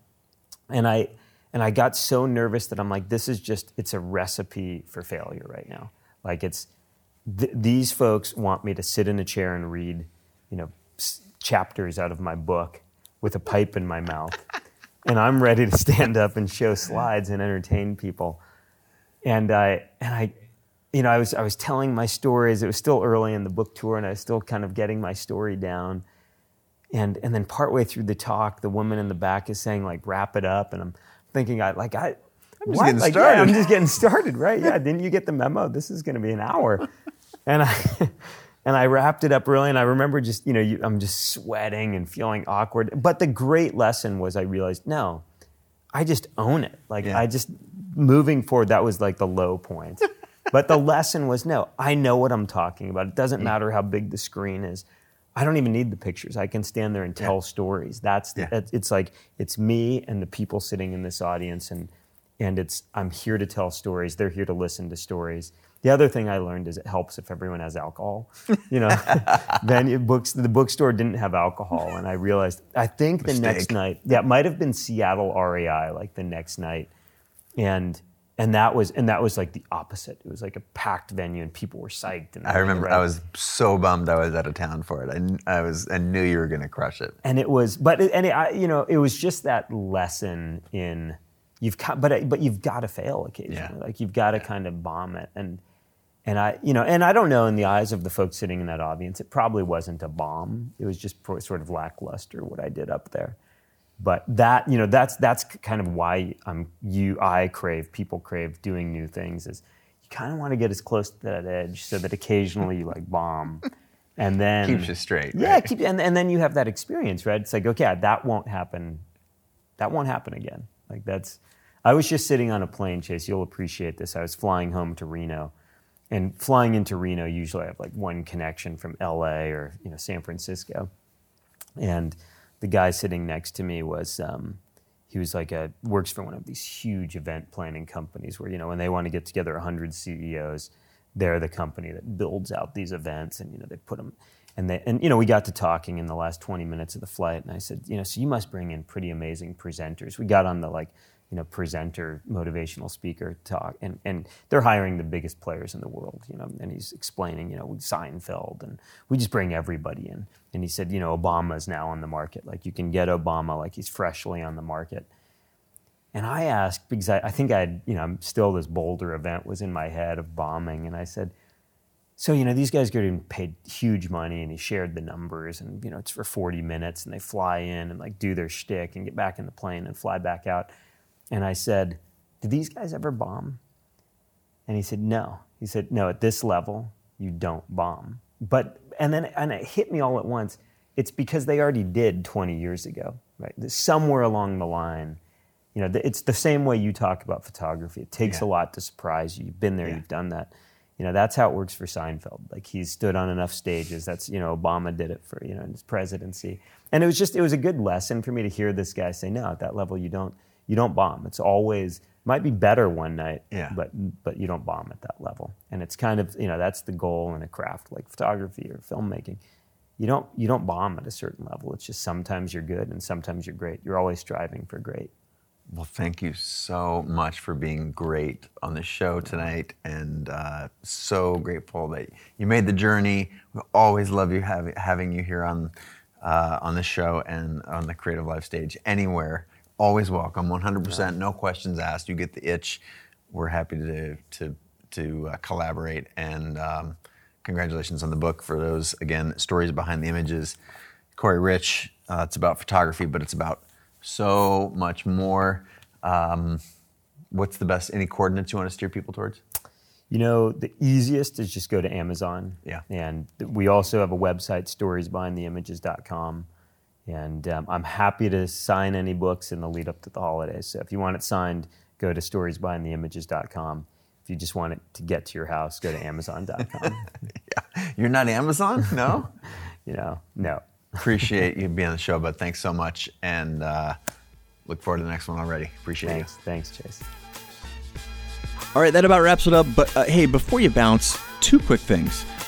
and I and I got so nervous that I'm like, this is just it's a recipe for failure right now. Like it's th- these folks want me to sit in a chair and read, you know, s- chapters out of my book with a pipe in my mouth, and I'm ready to stand up and show slides and entertain people and I and I, you know, I was I was telling my stories. It was still early in the book tour, and I was still kind of getting my story down. And and then partway through the talk, the woman in the back is saying like, "Wrap it up," and I'm thinking, I like I. I'm just getting like, Yeah, started. I'm just getting started, right? Yeah. Didn't you get the memo? This is going to be an hour, and I. And I wrapped it up really, and I remember just, you know, you, I'm just sweating and feeling awkward. But the great lesson was I realized, no, I just own it. Like Yeah. I just moving forward, that was like the low point. but the lesson was no, I know what I'm talking about. It doesn't mm. matter how big the screen is. I don't even need the pictures. I can stand there and tell yeah. stories. That's, yeah. it's like it's me and the people sitting in this audience, and and it's I'm here to tell stories. They're here to listen to stories. The other thing I learned is it helps if everyone has alcohol. You know, then books the bookstore didn't have alcohol, and I realized I think Mistake. the next night, yeah, it might have been Seattle REI, like the next night, and and that was and that was like the opposite. It was like a packed venue, and people were psyched. And I remember I was so bummed I was out of town for it. I, I was I knew you were going to crush it. And it was, but it, and it, I, you know, it was just that lesson in you've got, but but you've got to fail occasionally. Yeah. Like you've got to yeah. kind of bomb it, and and I, you know, and I don't know in the eyes of the folks sitting in that audience, it probably wasn't a bomb. It was just sort of lackluster what I did up there but that you know that's that's kind of why I'm you I crave people crave doing new things is you kind of want to get as close to that edge so that occasionally you like bomb. And then keeps you straight yeah right? keep, and, and then you have that experience right? It's like okay that won't happen that won't happen again. Like that's I was just sitting on a plane chase you'll appreciate this. I was flying home to Reno and flying into Reno usually I have like one connection from LA or you know San Francisco. And the guy sitting next to me was um, he was like a works for one of these huge event planning companies where you know when they want to get together 100 CEOs they're the company that builds out these events and you know they put them and they and you know we got to talking in the last 20 minutes of the flight and I said you know so you must bring in pretty amazing presenters. We got on the like you know, presenter, motivational speaker talk, and, and they're hiring the biggest players in the world, you know, and he's explaining, you know, Seinfeld, and we just bring everybody in. And he said, you know, Obama's now on the market. Like you can get Obama, like he's freshly on the market. And I asked because I, I think I had, you know, I'm still this Boulder event was in my head of bombing, and I said, so you know these guys get paid huge money, and he shared the numbers, and you know it's for 40 minutes, and they fly in and like do their shtick and get back in the plane and fly back out. And I said, Did these guys ever bomb? And he said, No. He said, No, at this level, you don't bomb. But, and then, and it hit me all at once. It's because they already did 20 years ago, right? Somewhere along the line, you know, it's the same way you talk about photography. It takes yeah. a lot to surprise you. You've been there, yeah. you've done that. You know, that's how it works for Seinfeld. Like he's stood on enough stages. That's, you know, Obama did it for, you know, his presidency. And it was just, it was a good lesson for me to hear this guy say, no, at that level, you don't, you don't bomb. It's always might be better one night, yeah. but but you don't bomb at that level. And it's kind of you know that's the goal in a craft like photography or filmmaking. You don't you don't bomb at a certain level. It's just sometimes you're good and sometimes you're great. You're always striving for great. Well, thank you so much for being great on the show tonight, and uh, so grateful that you made the journey. We always love you having having you here on uh, on the show and on the CreativeLive stage anywhere always welcome, 100%, yeah. no questions asked. You get the itch. We're happy to to to uh, collaborate and um, congratulations on the book for those again stories behind the images. Corey Rich, uh, it's about photography, but it's about so much more. Um, what's the best? Any coordinates you want to steer people towards? You know, the easiest is just go to Amazon. Yeah. And we also have a website, storiesbehindtheimages.com. And um, I'm happy to sign any books in the lead up to the holidays. So if you want it signed, go to storiesbehindtheimages.com. If you just want it to get to your house, go to amazon.com. yeah. You're not Amazon? No? you know, no. Appreciate you being on the show, but thanks so much. And uh, look forward to the next one already. Appreciate thanks. you. Thanks, Chase. All right, that about wraps it up. But uh, hey, before you bounce, two quick things.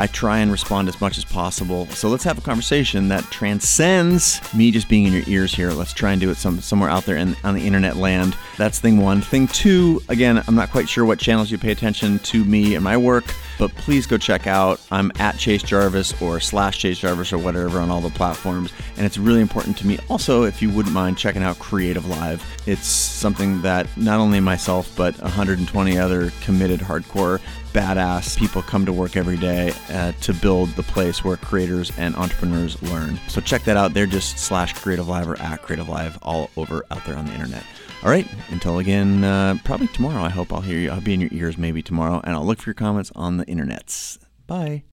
I try and respond as much as possible. So let's have a conversation that transcends me just being in your ears here. Let's try and do it some somewhere out there in, on the internet land. That's thing one. Thing two, again, I'm not quite sure what channels you pay attention to me and my work, but please go check out. I'm at Chase Jarvis or slash Chase Jarvis or whatever on all the platforms. And it's really important to me also if you wouldn't mind checking out CreativeLive. It's something that not only myself, but 120 other committed hardcore badass people come to work every day uh, to build the place where creators and entrepreneurs learn. So check that out. They're just slash CreativeLive or at CreativeLive all over out there on the internet. All right, until again, uh, probably tomorrow. I hope I'll hear you. I'll be in your ears maybe tomorrow, and I'll look for your comments on the internets. Bye.